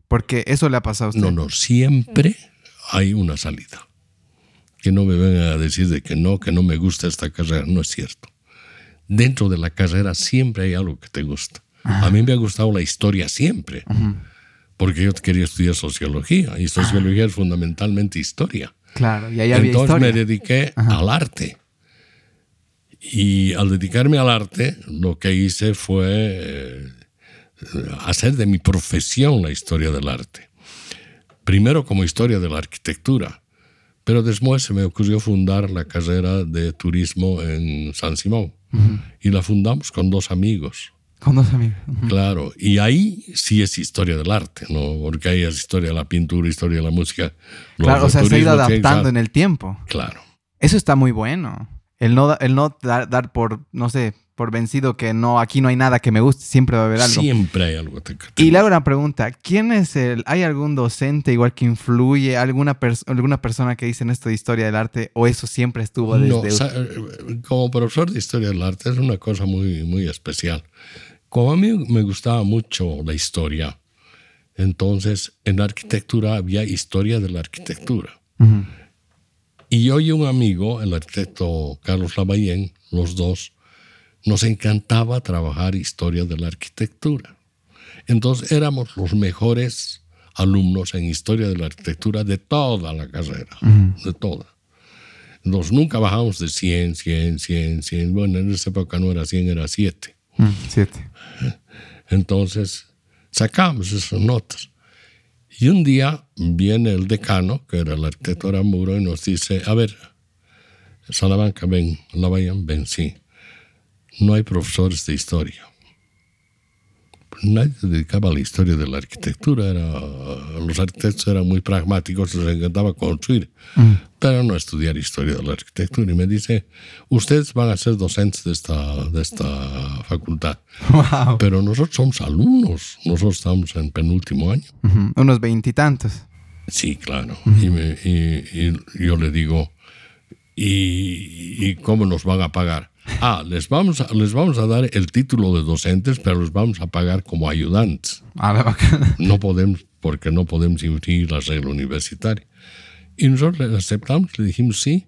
Porque eso le ha pasado a usted. No, no, siempre hay una salida. Que no me vengan a decir de que no, que no me gusta esta carrera, no es cierto. Dentro de la carrera siempre hay algo que te gusta. A mí me ha gustado la historia siempre porque yo quería estudiar sociología y sociología es fundamentalmente historia. Claro, y ahí había Entonces me dediqué al arte. Y al dedicarme al arte, lo que hice fue eh, hacer de mi profesión la historia del arte. Primero como historia de la arquitectura, pero después se me ocurrió fundar la carrera de turismo en San Simón. Y la fundamos con dos amigos, con dos amigos. Claro, y ahí sí es historia del arte, ¿no? Porque ahí es historia de la pintura, historia de la música. Claro, o sea, se ha ido adaptando en el tiempo. Claro. Eso está muy bueno. El no, el no dar, dar, por, no sé, por vencido que no, aquí no hay nada que me guste, siempre va a haber algo. Siempre hay algo. Que te y le hago una pregunta, ¿quién es el, hay algún docente igual que influye, alguna, alguna persona que dice en esto de historia del arte o eso siempre estuvo desde... No, eh, como profesor de historia del arte es una cosa muy, muy especial. Como a mí me gustaba mucho la historia, entonces en arquitectura había historia de la arquitectura. Y yo y un amigo, el arquitecto Carlos Lavallén, los dos, nos encantaba trabajar historia de la arquitectura. Entonces éramos los mejores alumnos en historia de la arquitectura de toda la carrera, de toda. Entonces nunca bajamos de 100, 100, 100, 100. Bueno, en esa época no era 100, era 7. Mm, siete. Entonces sacamos esas notas. Y un día viene el decano, que era el arquitecto Aramuro, y nos dice, a ver, Salamanca, ven, la vayan, ven, sí. No hay profesores de historia nadie se dedicaba a la historia de la arquitectura. Era, los arquitectos eran muy pragmáticos, les encantaba construir, mm. pero no estudiar historia de la arquitectura. Y me dice, ustedes van a ser docentes de esta, de esta facultad. Pero nosotros somos alumnos, nosotros estamos en penúltimo año. Unos veintitantos. Sí, claro. y, y, yo le digo, ¿y, ¿y cómo nos van a pagar? Ah, les vamos, a, les vamos a dar el título de docentes, pero los vamos a pagar como ayudantes. Ah, no podemos, porque no podemos infringir la regla universitaria. Y nosotros le aceptamos, le dijimos sí.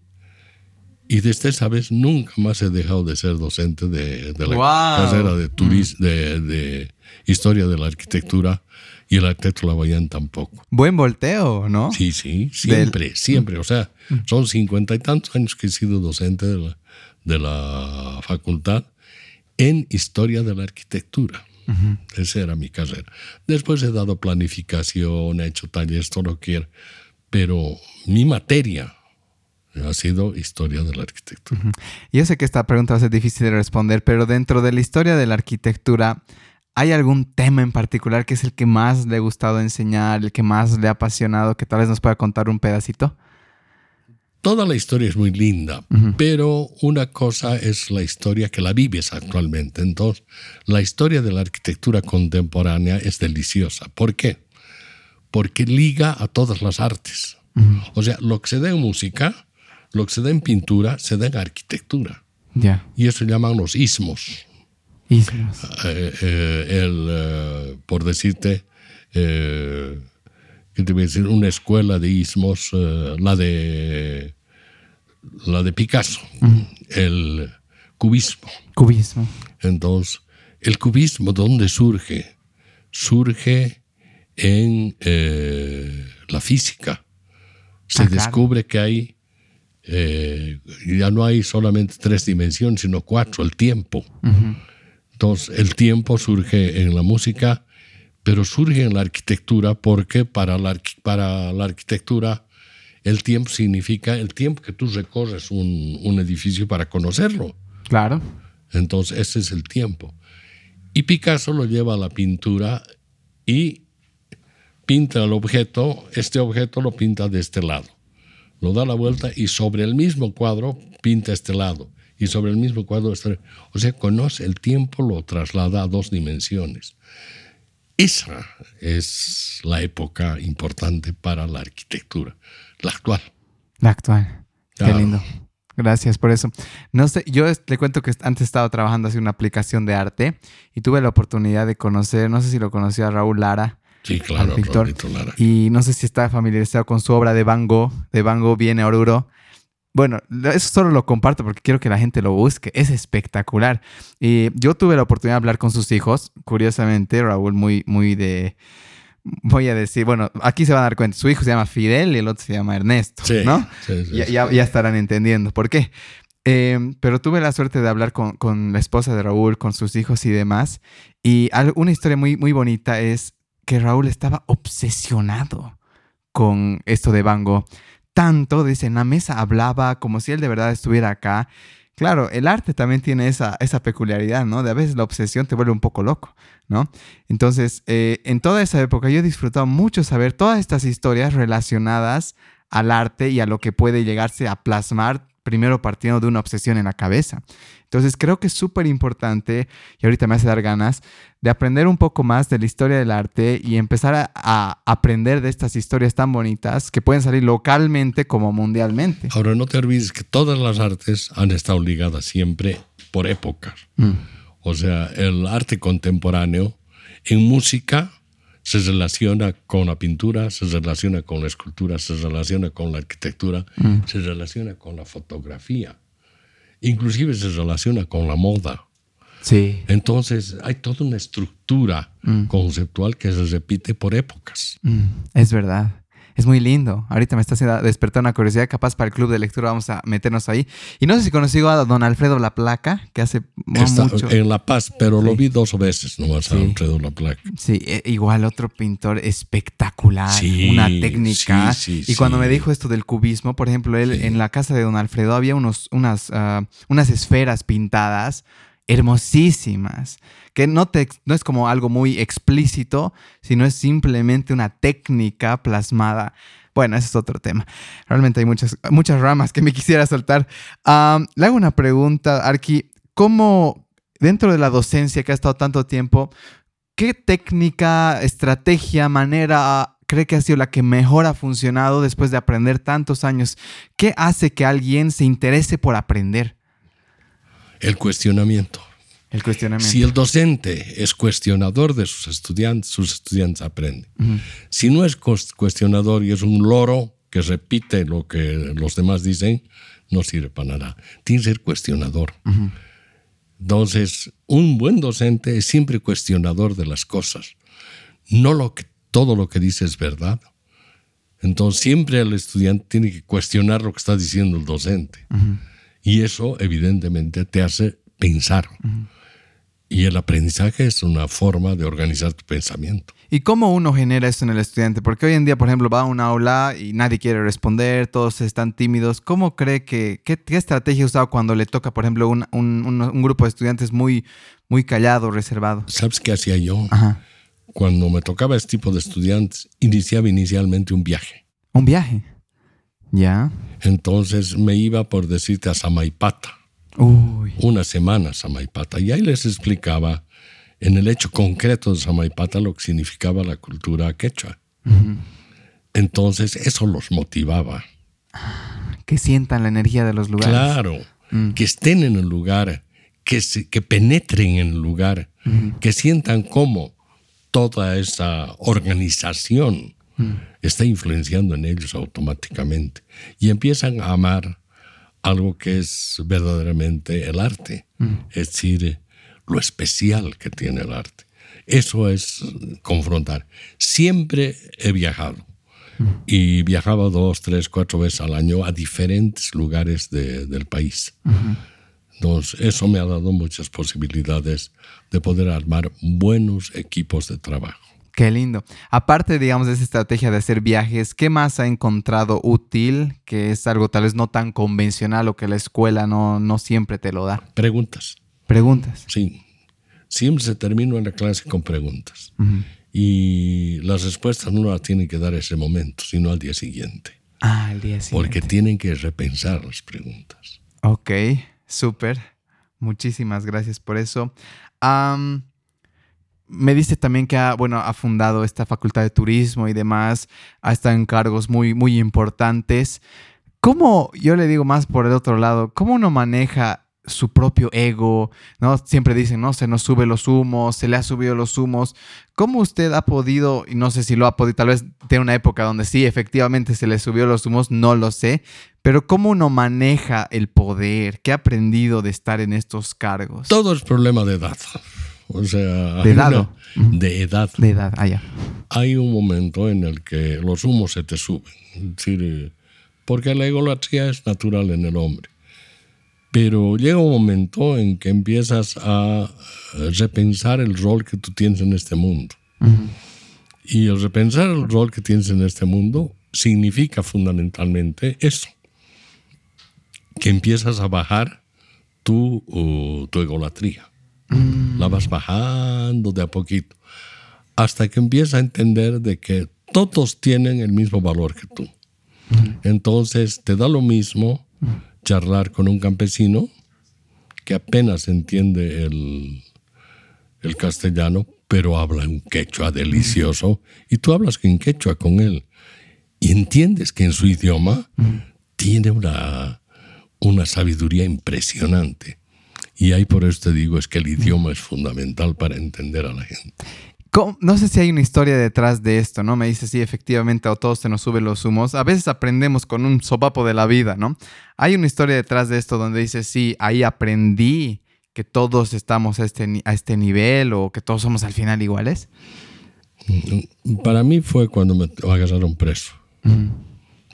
Y desde esa vez nunca más he dejado de ser docente de, la carrera de, turismo, de, de, historia de la arquitectura y el arquitecto Lavallán tampoco. Buen volteo, ¿no? Sí, sí, siempre, siempre. O sea, son cincuenta y tantos años que he sido docente de la, de la facultad en historia de la arquitectura. Esa era mi carrera. Después he dado planificación, he hecho talleres, todo lo que quiera, pero mi materia ha sido historia de la arquitectura. Yo sé que esta pregunta va a ser difícil de responder, pero dentro de la historia de la arquitectura, ¿hay algún tema en particular que es el que más le ha gustado enseñar, el que más le ha apasionado, que tal vez nos pueda contar un pedacito? Toda la historia es muy linda, pero una cosa es la historia que la vives actualmente. Entonces, la historia de la arquitectura contemporánea es deliciosa. ¿Por qué? Porque liga a todas las artes. O sea, lo que se da en música, lo que se da en pintura, se da en arquitectura. Ya. Y eso llaman los ismos. Ismos. Eh, eh, el, eh, por decirte, ¿qué te voy a decir? Una escuela de ismos, eh, la de la de Picasso, el cubismo. Cubismo. Entonces, el cubismo, ¿dónde surge? Surge en eh, la física. Se Ah, claro. descubre que hay, eh, ya no hay solamente tres dimensiones, sino cuatro, el tiempo. Entonces, el tiempo surge en la música, pero surge en la arquitectura porque para la, para la arquitectura el tiempo significa el tiempo que tú recorres un, un edificio para conocerlo. Claro. Entonces, ese es el tiempo. Y Picasso lo lleva a la pintura y pinta el objeto, este objeto lo pinta de este lado. Lo da la vuelta y sobre el mismo cuadro pinta este lado. Y sobre el mismo cuadro este. O sea, conoce el tiempo, lo traslada a dos dimensiones. Esa es la época importante para la arquitectura, la actual. La actual. Qué lindo. Gracias por eso. No sé, yo le cuento que antes estaba trabajando así una aplicación de arte y tuve la oportunidad de conocer, no sé si lo conocía a Raúl Lara, Sí, claro, al pintor. Lara. y no sé si está familiarizado con su obra de Van Gogh, de Van Gogh viene Oruro. Bueno, eso solo lo comparto porque quiero que la gente lo busque. Es espectacular. Y yo tuve la oportunidad de hablar con sus hijos. Curiosamente, Raúl muy, muy de... Voy a decir, bueno, aquí se van a dar cuenta. Su hijo se llama Fidel y el otro se llama Ernesto, Sí, ¿no? sí, sí, ya, sí. ya- ya estarán entendiendo por qué. Eh, pero tuve la suerte de hablar con, con la esposa de Raúl, con sus hijos y demás. Y una historia muy, muy bonita es que Raúl estaba obsesionado con esto de Van Gogh. Tanto, dice, en la mesa hablaba como si él de verdad estuviera acá. Claro, el arte también tiene esa, esa peculiaridad, ¿no? De a veces la obsesión te vuelve un poco loco, ¿no? Entonces, eh, en toda esa época yo he disfrutado mucho saber todas estas historias relacionadas al arte y a lo que puede llegarse a plasmar primero partiendo de una obsesión en la cabeza. Entonces creo que es súper importante, y ahorita me hace dar ganas, de aprender un poco más de la historia del arte y empezar a, a aprender de estas historias tan bonitas que pueden salir localmente como mundialmente. Ahora, no te olvides que todas las artes han estado ligadas siempre por épocas. O sea, el arte contemporáneo en música se relaciona con la pintura, se relaciona con la escultura, se relaciona con la arquitectura, se relaciona con la fotografía, inclusive se relaciona con la moda. Sí. Entonces hay toda una estructura conceptual que se repite por épocas. Mm, es verdad. Es muy lindo. Ahorita me está haciendo despertar una curiosidad. Capaz para el club de lectura vamos a meternos ahí. Y no sé si conocido a don Alfredo La Placa, que hace Está mucho. en La Paz, pero lo vi dos veces nomás a Sí. Alfredo La Placa. Sí, e- igual otro pintor espectacular, Sí, una técnica. sí, y cuando me dijo esto del cubismo, por ejemplo, él en la casa de don Alfredo había unos, unas, ah, unas esferas pintadas hermosísimas, que no, es como algo muy explícito, sino es simplemente una técnica plasmada. Bueno, ese es otro tema. Realmente hay muchas, muchas ramas que me [laughs] quisiera soltar. Ah, le hago una pregunta, Arki. ¿Cómo, dentro de la docencia que ha estado tanto tiempo, ¿Qué técnica, estrategia, manera cree que ha sido la que mejor ha funcionado después de aprender tantos años? ¿Qué hace que alguien se interese por aprender? El cuestionamiento. El cuestionamiento. Si el docente es cuestionador de sus estudiantes, sus estudiantes aprenden. Si no es cuestionador y es un loro que repite lo que los demás dicen, no sirve para nada. Tiene que ser cuestionador. Entonces, un buen docente es siempre cuestionador de las cosas. No lo que, todo lo que dice es verdad. Entonces, siempre el estudiante tiene que cuestionar lo que está diciendo el docente. Y eso, evidentemente, te hace pensar. Y el aprendizaje es una forma de organizar tu pensamiento. ¿Y cómo uno genera eso en el estudiante? Porque hoy en día, por ejemplo, va a una aula y nadie quiere responder, todos están tímidos. ¿Cómo cree que, qué, qué estrategia usado cuando le toca, por ejemplo, un, un- un- un grupo de estudiantes muy, muy callado, reservado? ¿Sabes qué hacía yo? Ajá. Cuando me tocaba este tipo de estudiantes, iniciaba inicialmente un viaje. Un viaje. ¿Ya? Entonces me iba, por decirte, a Samaipata, Uy. una semana a Samaipata, y ahí les explicaba en el hecho concreto de Samaipata lo que significaba la cultura quechua. Entonces eso los motivaba. Que sientan la energía de los lugares. Claro. que estén en el lugar, que, que penetren en el lugar, que sientan cómo toda esa organización está influenciando en ellos automáticamente y empiezan a amar algo que es verdaderamente el arte, es decir, lo especial que tiene el arte. Eso es confrontar. Siempre he viajado y viajaba dos, tres, cuatro veces al año a diferentes lugares del país. Entonces, eso me ha dado muchas posibilidades de poder armar buenos equipos de trabajo. Qué lindo. Aparte, digamos, de esa estrategia de hacer viajes, ¿qué más ha encontrado útil que es algo tal vez no tan convencional o que la escuela no, no siempre te lo da? Preguntas. Preguntas. Sí. Siempre se termina la clase con preguntas. Y las respuestas no las tienen que dar ese momento, sino al día siguiente. Ah, al día siguiente. Porque tienen que repensar las preguntas. Ok, súper. Muchísimas gracias por eso. Me dice también que ha, bueno, ha fundado esta facultad de turismo y demás, ha estado en cargos muy, muy importantes. ¿Cómo, yo le digo más por el otro lado, cómo uno maneja su propio ego, ¿no? Siempre dicen, ¿no? Se nos sube los humos, se le ha subido los humos. ¿Cómo usted ha podido, y no sé si lo ha podido, tal vez tiene una época donde sí, efectivamente se le subió los humos, no lo sé, pero cómo uno maneja el poder? ¿Qué ha aprendido de estar en estos cargos? Todo es problema de edad. O sea, de edad. de edad. De edad, allá. Ah, Hay un momento en el que los humos se te suben. Es decir, porque la egolatría es natural en el hombre. Pero llega un momento en que empiezas a repensar el rol que tú tienes en este mundo. Y el repensar el rol que tienes en este mundo significa fundamentalmente eso, que empiezas a bajar tu, tu egolatría. La vas bajando de a poquito, hasta que empiezas a entender de que todos tienen el mismo valor que tú. Entonces te da lo mismo charlar con un campesino que apenas entiende el, el castellano, pero habla un quechua delicioso, y tú hablas en quechua con él, y entiendes que en su idioma tiene una, una sabiduría impresionante. Y ahí por eso te digo, es que el idioma es fundamental para entender a la gente. No sé si hay una historia detrás de esto, ¿no? Me dice, sí, efectivamente, a todos se nos suben los humos. A veces aprendemos con un sopapo de la vida, ¿no? Hay una historia detrás de esto donde dice, sí, ahí aprendí que todos estamos a este, a este nivel o que todos somos al final iguales. Mm, para mí fue cuando me agarraron preso.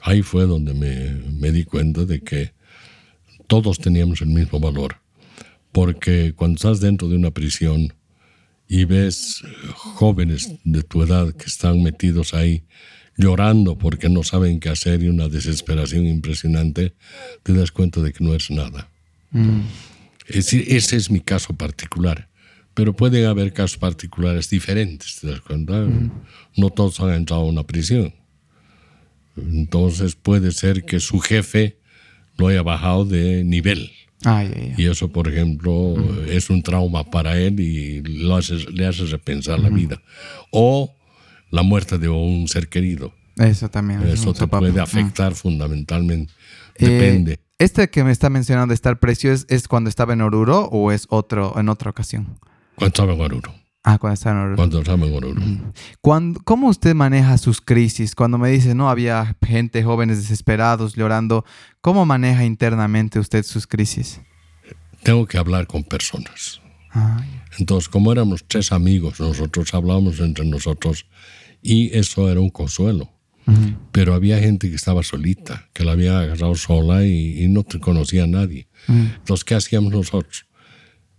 Ahí fue donde me, me di cuenta de que todos teníamos el mismo valor. Porque cuando estás dentro de una prisión, y ves jóvenes de tu edad que están metidos ahí llorando porque no saben qué hacer y una desesperación impresionante, te das cuenta de que no es nada. Mm. Es decir, ese es mi caso particular. Pero pueden haber casos particulares diferentes, ¿te das cuenta? Mm. No todos han entrado a una prisión. Entonces puede ser que su jefe lo haya bajado de nivel. Y eso, por ejemplo, es un trauma para él y lo le hace repensar la vida. O la muerte de un ser querido. Eso también. Eso te puede afectar fundamentalmente. Eh, Depende. ¿Este que me está mencionando de estar precio es, cuando estaba en Oruro o es otro en otra ocasión? Cuando estaba en Oruro. Ah, cuando estaba en Oruro. Cuando estaba en Oruro. Cuando, ¿Cómo usted maneja sus crisis? Cuando me dice, no, había gente, jóvenes desesperados, llorando. ¿Cómo maneja internamente usted sus crisis? Tengo que hablar con personas. Entonces, como éramos tres amigos, nosotros hablábamos entre nosotros y eso era un consuelo. Pero había gente que estaba solita, que la había agarrado sola y, no te conocía a nadie. Entonces, ¿qué hacíamos nosotros?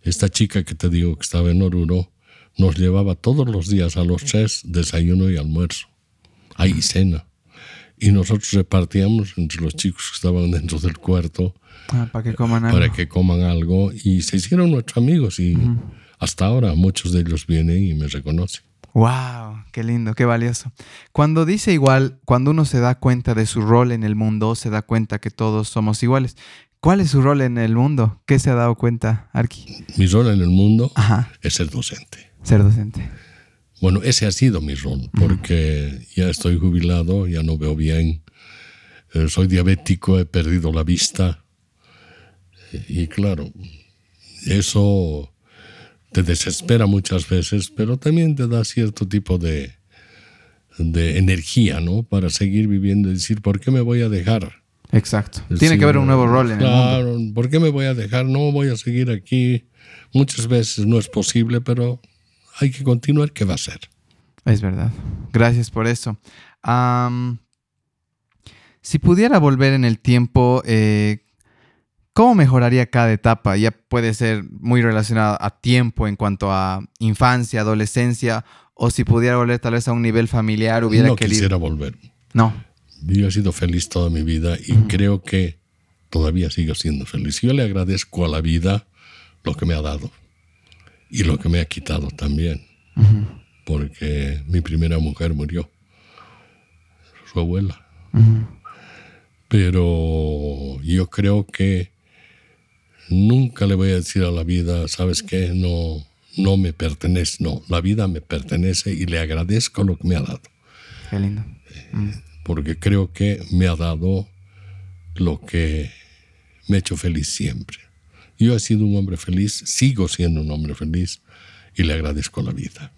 Esta chica que te digo que estaba en Oruro nos llevaba todos los días a los tres desayuno y almuerzo. Ahí cena y nosotros repartíamos entre los chicos que estaban [laughs] dentro del cuarto ah, para que coman algo. Para que coman algo y se hicieron nuestros amigos y hasta ahora muchos de ellos vienen y me reconocen. Wow, qué lindo, qué valioso. Cuando dice igual, cuando uno se da cuenta de su rol en el mundo, se da cuenta que todos somos iguales. ¿Cuál es su rol en el mundo? ¿Qué se ha dado cuenta, Arki? Mi rol en el mundo es ser docente. Ser docente. Bueno, ese ha sido mi rol, porque ya estoy jubilado, ya no veo bien, eh, soy diabético, he perdido la vista, Y claro, eso te desespera muchas veces, pero también te da cierto tipo de, de energía, ¿no? Para seguir viviendo y decir, ¿por qué me voy a dejar? Exacto. Tiene que haber un nuevo rol en claro, el mundo. ¿por qué me voy a dejar? No voy a seguir aquí. Muchas veces no es posible, pero hay que continuar. ¿Qué va a ser? Es verdad. Gracias por eso. Si pudiera volver en el tiempo, eh, ¿cómo mejoraría cada etapa? Ya puede ser muy relacionado a tiempo en cuanto a infancia, adolescencia, o si pudiera volver tal vez a un nivel familiar, hubiera no querido. quisiera volver. No. Yo he sido feliz toda mi vida y creo que todavía sigo siendo feliz. Yo le agradezco a la vida lo que me ha dado y lo que me ha quitado también. Porque mi primera mujer murió, su abuela. Pero yo creo que nunca le voy a decir a la vida, ¿sabes qué? No, no me pertenece. No, la vida me pertenece y le agradezco lo que me ha dado Qué lindo. porque creo que me ha dado lo que me ha hecho feliz siempre. Yo he sido un hombre feliz, sigo siendo un hombre feliz y le agradezco la vida.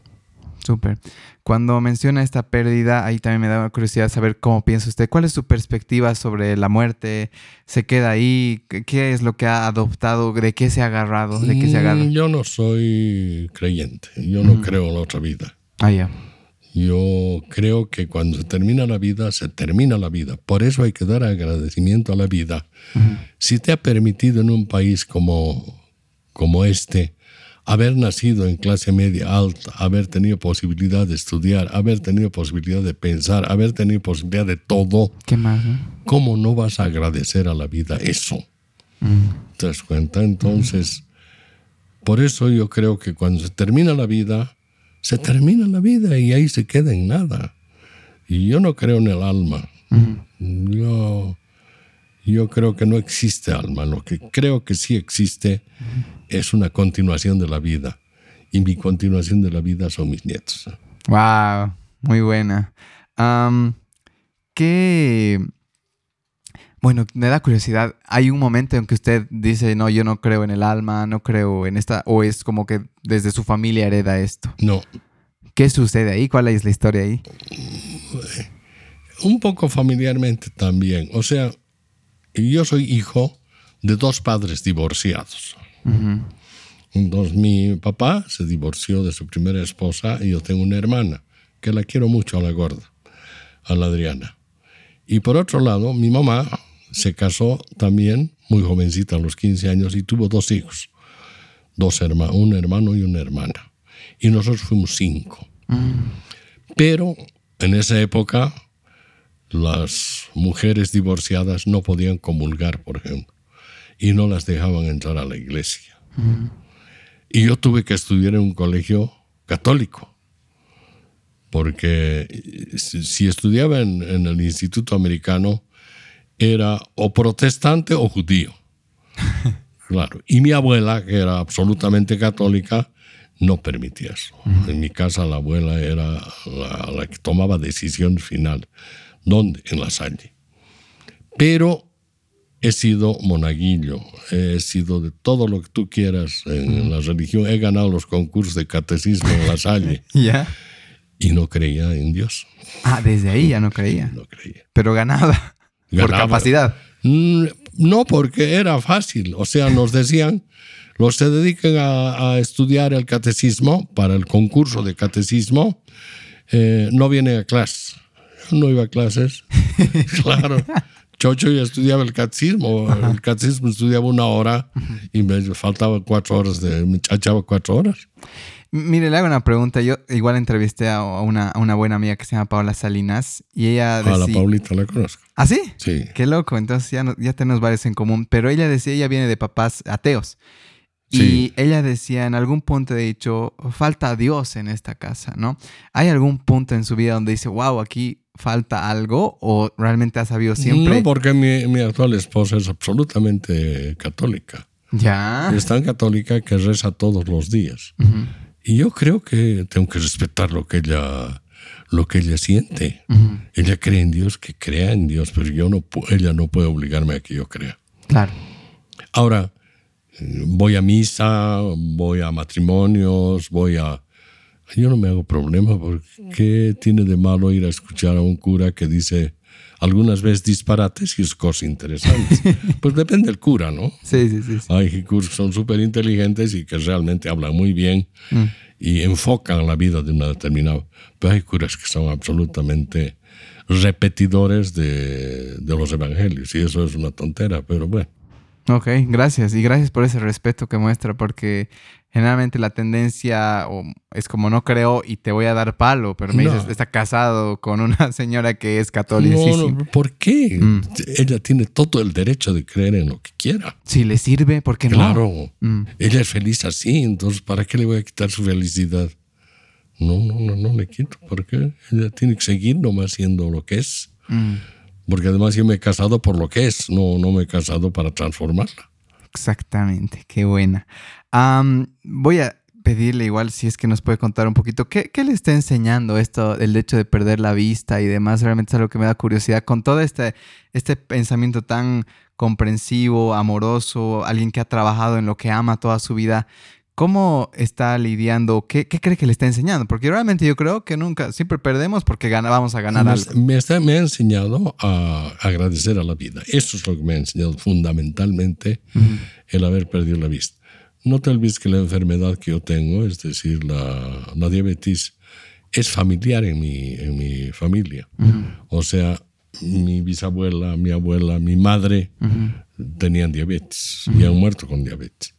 Súper. Cuando menciona esta pérdida, ahí también me da curiosidad saber cómo piensa usted. ¿Cuál es su perspectiva sobre la muerte? ¿Se queda ahí? ¿Qué- ¿Qué es lo que ha adoptado? ¿De qué se ha agarrado? ¿De qué se agarra? Mm, Yo no soy creyente, yo no creo en la otra vida. Ah, ya. Yo creo que cuando se termina la vida, se termina la vida. Por eso hay que dar agradecimiento a la vida. Si te ha permitido en un país como, como este, haber nacido en clase media alta, haber tenido posibilidad de estudiar, haber tenido posibilidad de pensar, haber tenido posibilidad de todo, ¿Qué más? no? ¿cómo no vas a agradecer a la vida eso? ¿Te das cuenta? Entonces, por eso yo creo que cuando se termina la vida, se termina la vida y ahí se queda en nada. Y yo no creo en el alma. Yo, yo creo que no existe alma. Lo que creo que sí existe es una continuación de la vida. Y mi continuación de la vida son mis nietos. Wow, muy buena. ¿Qué? Bueno, me da curiosidad. ¿Hay un momento en que usted dice, no, yo no creo en el alma, no creo en esta, o es como que desde su familia hereda esto? No, ¿Qué sucede ahí? ¿Cuál es la historia ahí? un poco familiarmente también. O sea, yo soy hijo de dos padres divorciados. Ujú. Entonces mi papá se divorció de su primera esposa y yo tengo una hermana que la quiero mucho a la gorda, a la Adriana. Y por otro lado, mi mamá se casó también muy jovencita, a los 15 años, y tuvo dos hijos, dos hermanos, un hermano y una hermana. Y nosotros fuimos cinco. Pero en esa época las mujeres divorciadas no podían comulgar, por ejemplo, y no las dejaban entrar a la iglesia. Y yo tuve que estudiar en un colegio católico, porque si si estudiaba en, en el Instituto Americano, era o protestante o judío. [laughs] Claro. Y mi abuela, que era absolutamente católica, no permitía eso. En mi casa la abuela era la, la que tomaba decisión final. ¿Dónde? En la Salle. Pero he sido monaguillo, he sido de todo lo que tú quieras en la religión. He ganado los concursos de catecismo en la Salle [laughs] ¿Ya? y no creía en Dios. Ah, desde ahí ya no creía. No creía. Pero ganaba. Por capacidad. Mm, No, porque era fácil. O sea, nos decían, los se dedican a, a estudiar el catecismo para el concurso de catecismo, eh, no vienen a clases. Yo no iba a clases. [laughs] claro. Chocho ya estudiaba el catecismo. El catecismo estudiaba una hora y me faltaban cuatro horas, de, me echaba cuatro horas. Mire, le hago una pregunta. Yo igual entrevisté a una, a una buena amiga que se llama Paola Salinas y ella A la decía... Paulita la conozco. ¿Ah, sí? Sí. Qué loco, entonces ya, no- ya tenemos varios en común. Pero ella decía, ella viene de papás ateos. Sí. Y ella decía, en algún punto he dicho, falta Dios en esta casa, ¿no? ¿Hay algún punto en su vida donde dice, wow, aquí falta algo? ¿O realmente ha sabido siempre? No, porque mi, mi actual esposa es absolutamente católica. Ya. Es tan católica que reza todos los días. Ujú, Y yo creo que tengo que respetar lo que ella, lo que ella siente. Ella cree en Dios, que crea en Dios, pero yo no, ella no puede obligarme a que yo crea. Claro. Ahora, voy a misa, voy a matrimonios, voy a... Yo no me hago problema porque ¿qué tiene de malo ir a escuchar a un cura que dice algunas veces disparates y es cosa interesante? [laughs] pues depende del cura, ¿no? Sí, sí, sí. Hay curas que son súper inteligentes y que realmente hablan muy bien mm. y enfocan la vida de una determinada... Pero hay curas que son absolutamente repetidores de, de los evangelios y eso es una tontera, pero bueno. Ok, gracias. Y gracias por ese respeto que muestra, porque generalmente la tendencia es como no creo y te voy a dar palo, pero me dices, está casado con una [laughs] señora que es católica. No, no, ¿por qué? Mm. Ella tiene todo el derecho de creer en lo que quiera. Si le sirve, ¿por qué no? Claro, mm. ella es feliz así, entonces ¿para qué le voy a quitar su felicidad? No, no, no, no le quito, porque ella tiene que seguir nomás siendo lo que es. Mm porque además yo me he casado por lo que es, no, no me he casado para transformarla. Exactamente, qué buena. voy a pedirle igual si es que nos puede contar un poquito qué, le está enseñando esto, el hecho de perder la vista y demás. Realmente es algo que me da curiosidad con todo este, este pensamiento tan comprensivo, amoroso, alguien que ha trabajado en lo que ama toda su vida. ¿Cómo está lidiando? ¿Qué, cree que le está enseñando? Porque realmente yo creo que nunca, siempre perdemos porque vamos a ganar me, algo. Me, ha enseñado a agradecer a la vida. Eso es lo que me ha enseñado fundamentalmente el haber perdido la vista. No te olvides que la enfermedad que yo tengo, es decir, la, la diabetes, es familiar en mi, en mi familia. O sea, mi bisabuela, mi abuela, mi madre tenían diabetes y han muerto con diabetes.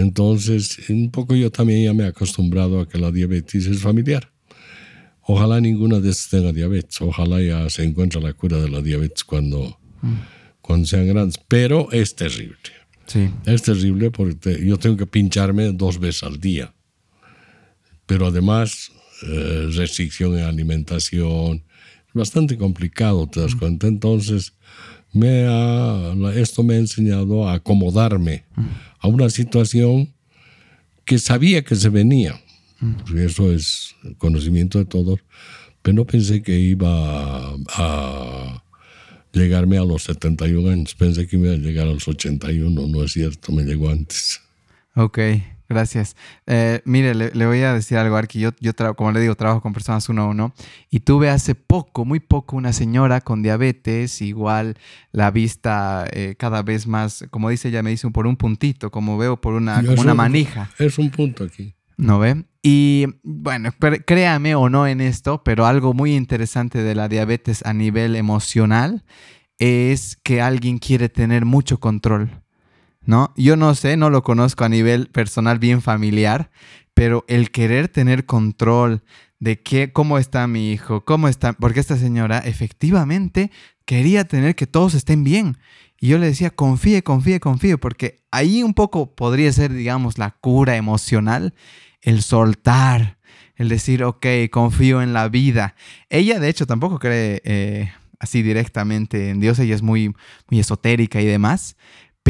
Entonces, un poco yo también ya me he acostumbrado a que la diabetes es familiar. Ojalá ninguna de estas tenga diabetes. Ojalá ya se encuentre la cura de la diabetes cuando, mm. cuando sean grandes. Pero es terrible. Sí. Es terrible porque yo tengo que pincharme dos veces al día. Pero además, eh, restricción en alimentación. Es bastante complicado, te das mm. cuenta. Entonces, me esto me ha enseñado a acomodarme a una situación que sabía que se venía. Eso es conocimiento de todos, pero no pensé que iba a, llegarme a los 71 años. Pensé que iba a llegar a los 81, no es cierto, me llegó antes. Ok, Gracias. Eh, mire, le, voy a decir algo, Arki. Yo, yo como le digo, trabajo con personas uno a uno y tuve hace poco, muy poco, una señora con diabetes, igual la vista eh, cada vez más, como dice ella, me dice por un puntito, como veo por una, como una manija. Es un punto aquí. ¿No ve? Y bueno, créame o no en esto, pero algo muy interesante de la diabetes a nivel emocional es que alguien quiere tener mucho control. ¿No? Yo no sé, no lo conozco a nivel personal bien familiar, pero el querer tener control de qué, cómo está mi hijo, cómo está, porque esta señora efectivamente quería tener que todos estén bien. Y yo le decía, confíe, confíe, confíe, porque ahí un poco podría ser, digamos, la cura emocional, el soltar, el decir, ok, confío en la vida. Ella, de hecho, tampoco cree eh, así directamente en Dios, ella es muy, muy esotérica y demás,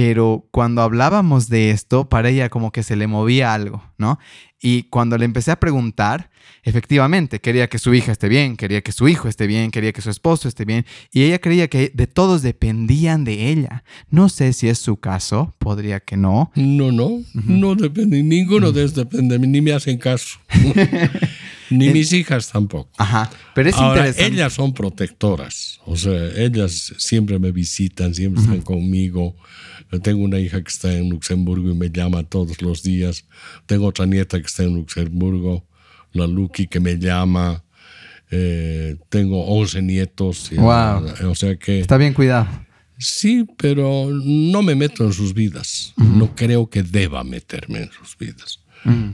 pero cuando hablábamos de esto, para ella como que se le movía algo, ¿no? Y cuando le empecé a preguntar, efectivamente, quería que su hija esté bien, quería que su hijo esté bien, quería que su esposo esté bien, y ella creía que de todos dependían de ella. No sé si es su caso, podría que no. No, no, no depende, ninguno de ellos depende, ni me hacen caso. [laughs] Ni mis hijas tampoco. Ajá. Pero es interesante. Ellas son protectoras. O sea, ellas siempre me visitan, siempre están conmigo. Tengo una hija que está en Luxemburgo y me llama todos los días. Tengo otra nieta que está en Luxemburgo, la Lucky, que me llama. Eh, tengo 11 nietos. Wow. o sea que. Está bien cuidado. Sí, pero no me meto en sus vidas. No creo que deba meterme en sus vidas.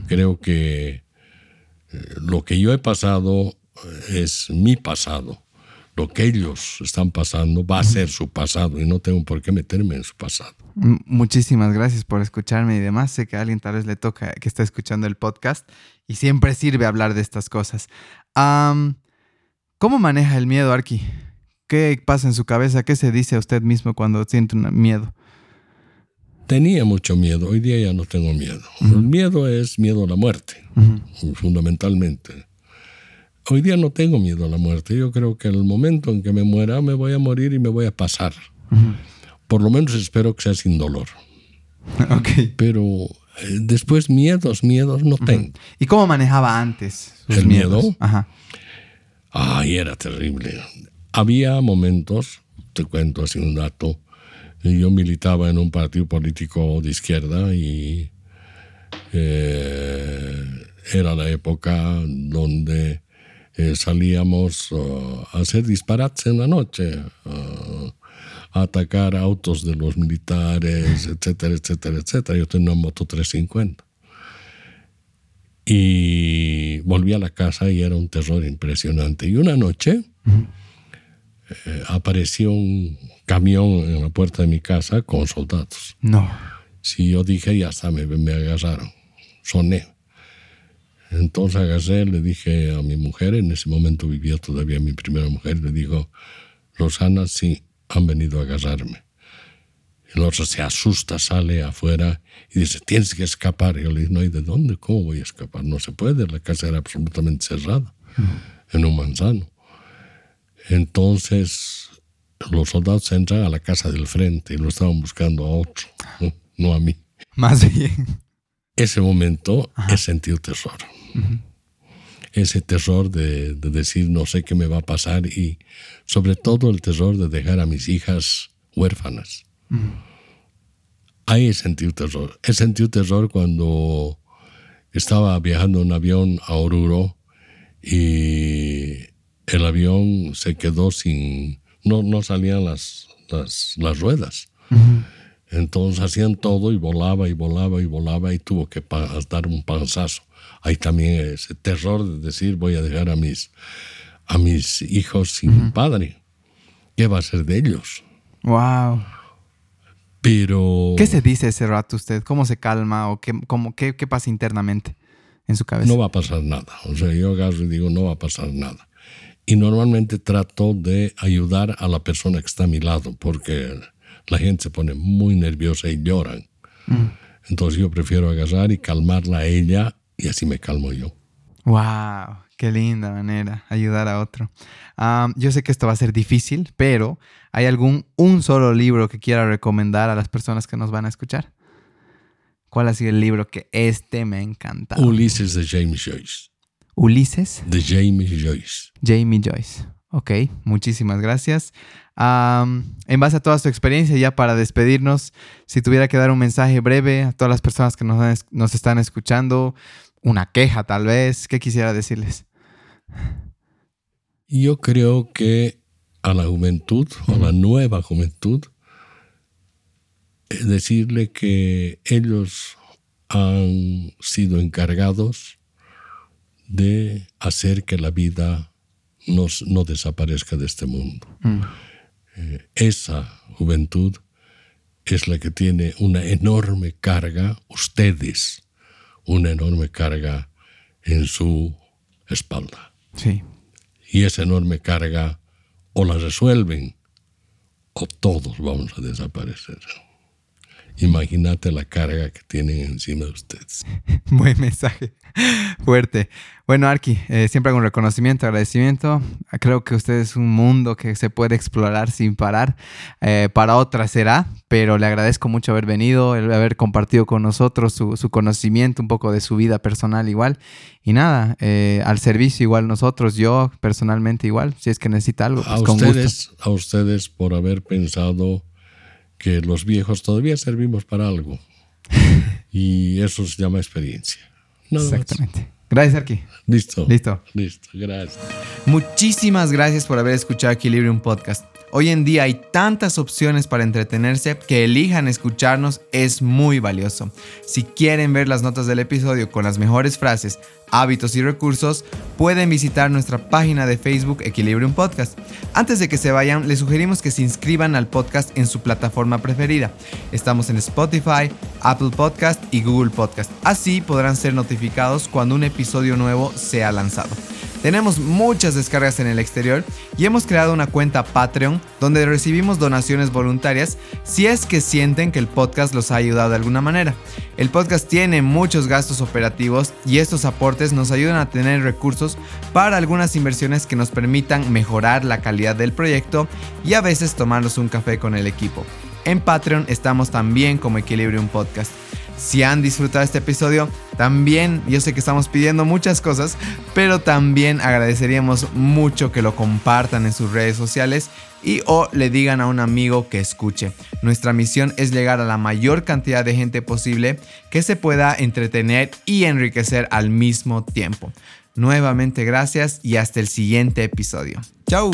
Creo que eh, lo que yo he pasado eh, es mi pasado. Lo que ellos están pasando va a ser su pasado y no tengo por qué meterme en su pasado. Muchísimas gracias por escucharme y demás. Sé que a alguien tal vez le toca que está escuchando el podcast y siempre sirve hablar de estas cosas. ¿Cómo maneja el miedo, Arki? ¿Qué pasa en su cabeza? ¿Qué se dice a usted mismo cuando siente un miedo? Tenía mucho miedo, hoy día ya no tengo miedo. El miedo es miedo a la muerte, fundamentalmente. Hoy día no tengo miedo a la muerte. Yo creo que en el momento en que me muera me voy a morir y me voy a pasar. Por lo menos espero que sea sin dolor. [laughs] Ok. Pero eh, después miedos, miedos no tengo. ¿Y cómo manejaba antes sus ¿El miedos? miedo? Ajá. Ay, era terrible. Había momentos, te cuento así un dato, yo militaba en un partido político de izquierda y eh, era la época donde eh, salíamos uh, a hacer disparates en la noche, uh, a atacar autos de los militares, etcétera, etcétera, etcétera. Yo tenía una moto 350. Y volví a la casa y era un terror impresionante. Y una noche eh, apareció un camión en la puerta de mi casa con soldados. No. Si yo dije, ya está, me, me agarraron. Soné. Entonces agarré, le dije a mi mujer, en ese momento vivía todavía mi primera mujer, le dijo, Rosana, sí, han venido a agarrarme. El otro se asusta, sale afuera y dice, tienes que escapar. Y yo le dije, no, ¿y de dónde? ¿Cómo voy a escapar? No se puede, la casa era absolutamente cerrada, en un manzano. Entonces los soldados entran a la casa del frente y lo estaban buscando a otro, no, no a mí. Más bien. Ese momento he sentido terror. Ese terror de, de decir no sé qué me va a pasar y sobre todo el terror de dejar a mis hijas huérfanas. Ahí he sentido terror. He sentido terror cuando estaba viajando en avión a Oruro y el avión se quedó sin... No, no salían las, las, las ruedas. Entonces hacían todo y volaba y volaba y volaba y tuvo que dar un panzazo. Hay también ese terror de decir voy a dejar a mis, a mis hijos sin padre. ¿Qué va a ser de ellos? Wow. Pero ¿Qué se dice ese rato usted? ¿Cómo se calma o qué, cómo, qué, qué pasa internamente en su cabeza? no va a pasar nada. O sea, yo agarro y digo, no va a pasar nada. Y normalmente trato de ayudar a la persona que está a mi lado, porque la gente se pone muy nerviosa y lloran. Entonces yo prefiero agarrar y calmarla a ella y así me calmo yo. Wow, qué linda manera ayudar a otro. Yo sé que esto va a ser difícil, pero ¿hay algún un solo libro que quiera recomendar a las personas que nos van a escuchar? ¿Cuál ha sido el libro que este me ha encantado? Ulises de James Joyce. Ulises, De James Joyce. Jamie Joyce. Ok, muchísimas gracias. En base a toda su experiencia, ya para despedirnos, si tuviera que dar un mensaje breve a todas las personas que nos, nos están escuchando, una queja tal vez, ¿qué quisiera decirles? Yo creo que a la juventud, o a la nueva juventud, es decirle que ellos han sido encargados de hacer que la vida no, no desaparezca de este mundo. Mm. Eh, esa juventud es la que tiene una enorme carga, ustedes, una enorme carga en su espalda. Sí, Y esa enorme carga o la resuelven o todos vamos a desaparecer. Imagínate la carga que tienen encima de ustedes. [laughs] buen mensaje. Fuerte. Bueno, Arki, eh, siempre hago un reconocimiento, agradecimiento. Creo que usted es un mundo que se puede explorar sin parar. Eh, para otras será, pero le agradezco mucho haber venido, el haber compartido con nosotros su, su conocimiento, un poco de su vida personal igual. Y nada, eh, al servicio igual nosotros, yo personalmente igual, si es que necesita algo, pues A con gusto. ustedes, a ustedes por haber pensado que los viejos todavía servimos para algo. [laughs] Y eso se llama experiencia. Nada más. Exactamente. Gracias, Arki. Listo. Listo. Listo. Gracias. Muchísimas gracias por haber escuchado Equilibrium Podcast. Hoy en día hay tantas opciones para entretenerse que elijan escucharnos es muy valioso. Si quieren ver las notas del episodio con las mejores frases, hábitos y recursos, pueden visitar nuestra página de Facebook Equilibrium Podcast. Antes de que se vayan, les sugerimos que se inscriban al podcast en su plataforma preferida. Estamos en Spotify, Apple Podcast y Google Podcast. Así podrán ser notificados cuando un episodio nuevo sea lanzado. Tenemos muchas descargas en el exterior y hemos creado una cuenta Patreon donde recibimos donaciones voluntarias si es que sienten que el podcast los ha ayudado de alguna manera. El podcast tiene muchos gastos operativos y estos aportes nos ayudan a tener recursos para algunas inversiones que nos permitan mejorar la calidad del proyecto y a veces tomarnos un café con el equipo. En Patreon estamos también como Equilibrium Podcast. Si han disfrutado este episodio, también yo sé que estamos pidiendo muchas cosas, pero también agradeceríamos mucho que lo compartan en sus redes sociales y o le digan a un amigo que escuche. Nuestra misión es llegar a la mayor cantidad de gente posible que se pueda entretener y enriquecer al mismo tiempo. Nuevamente gracias y hasta el siguiente episodio. ¡Chao!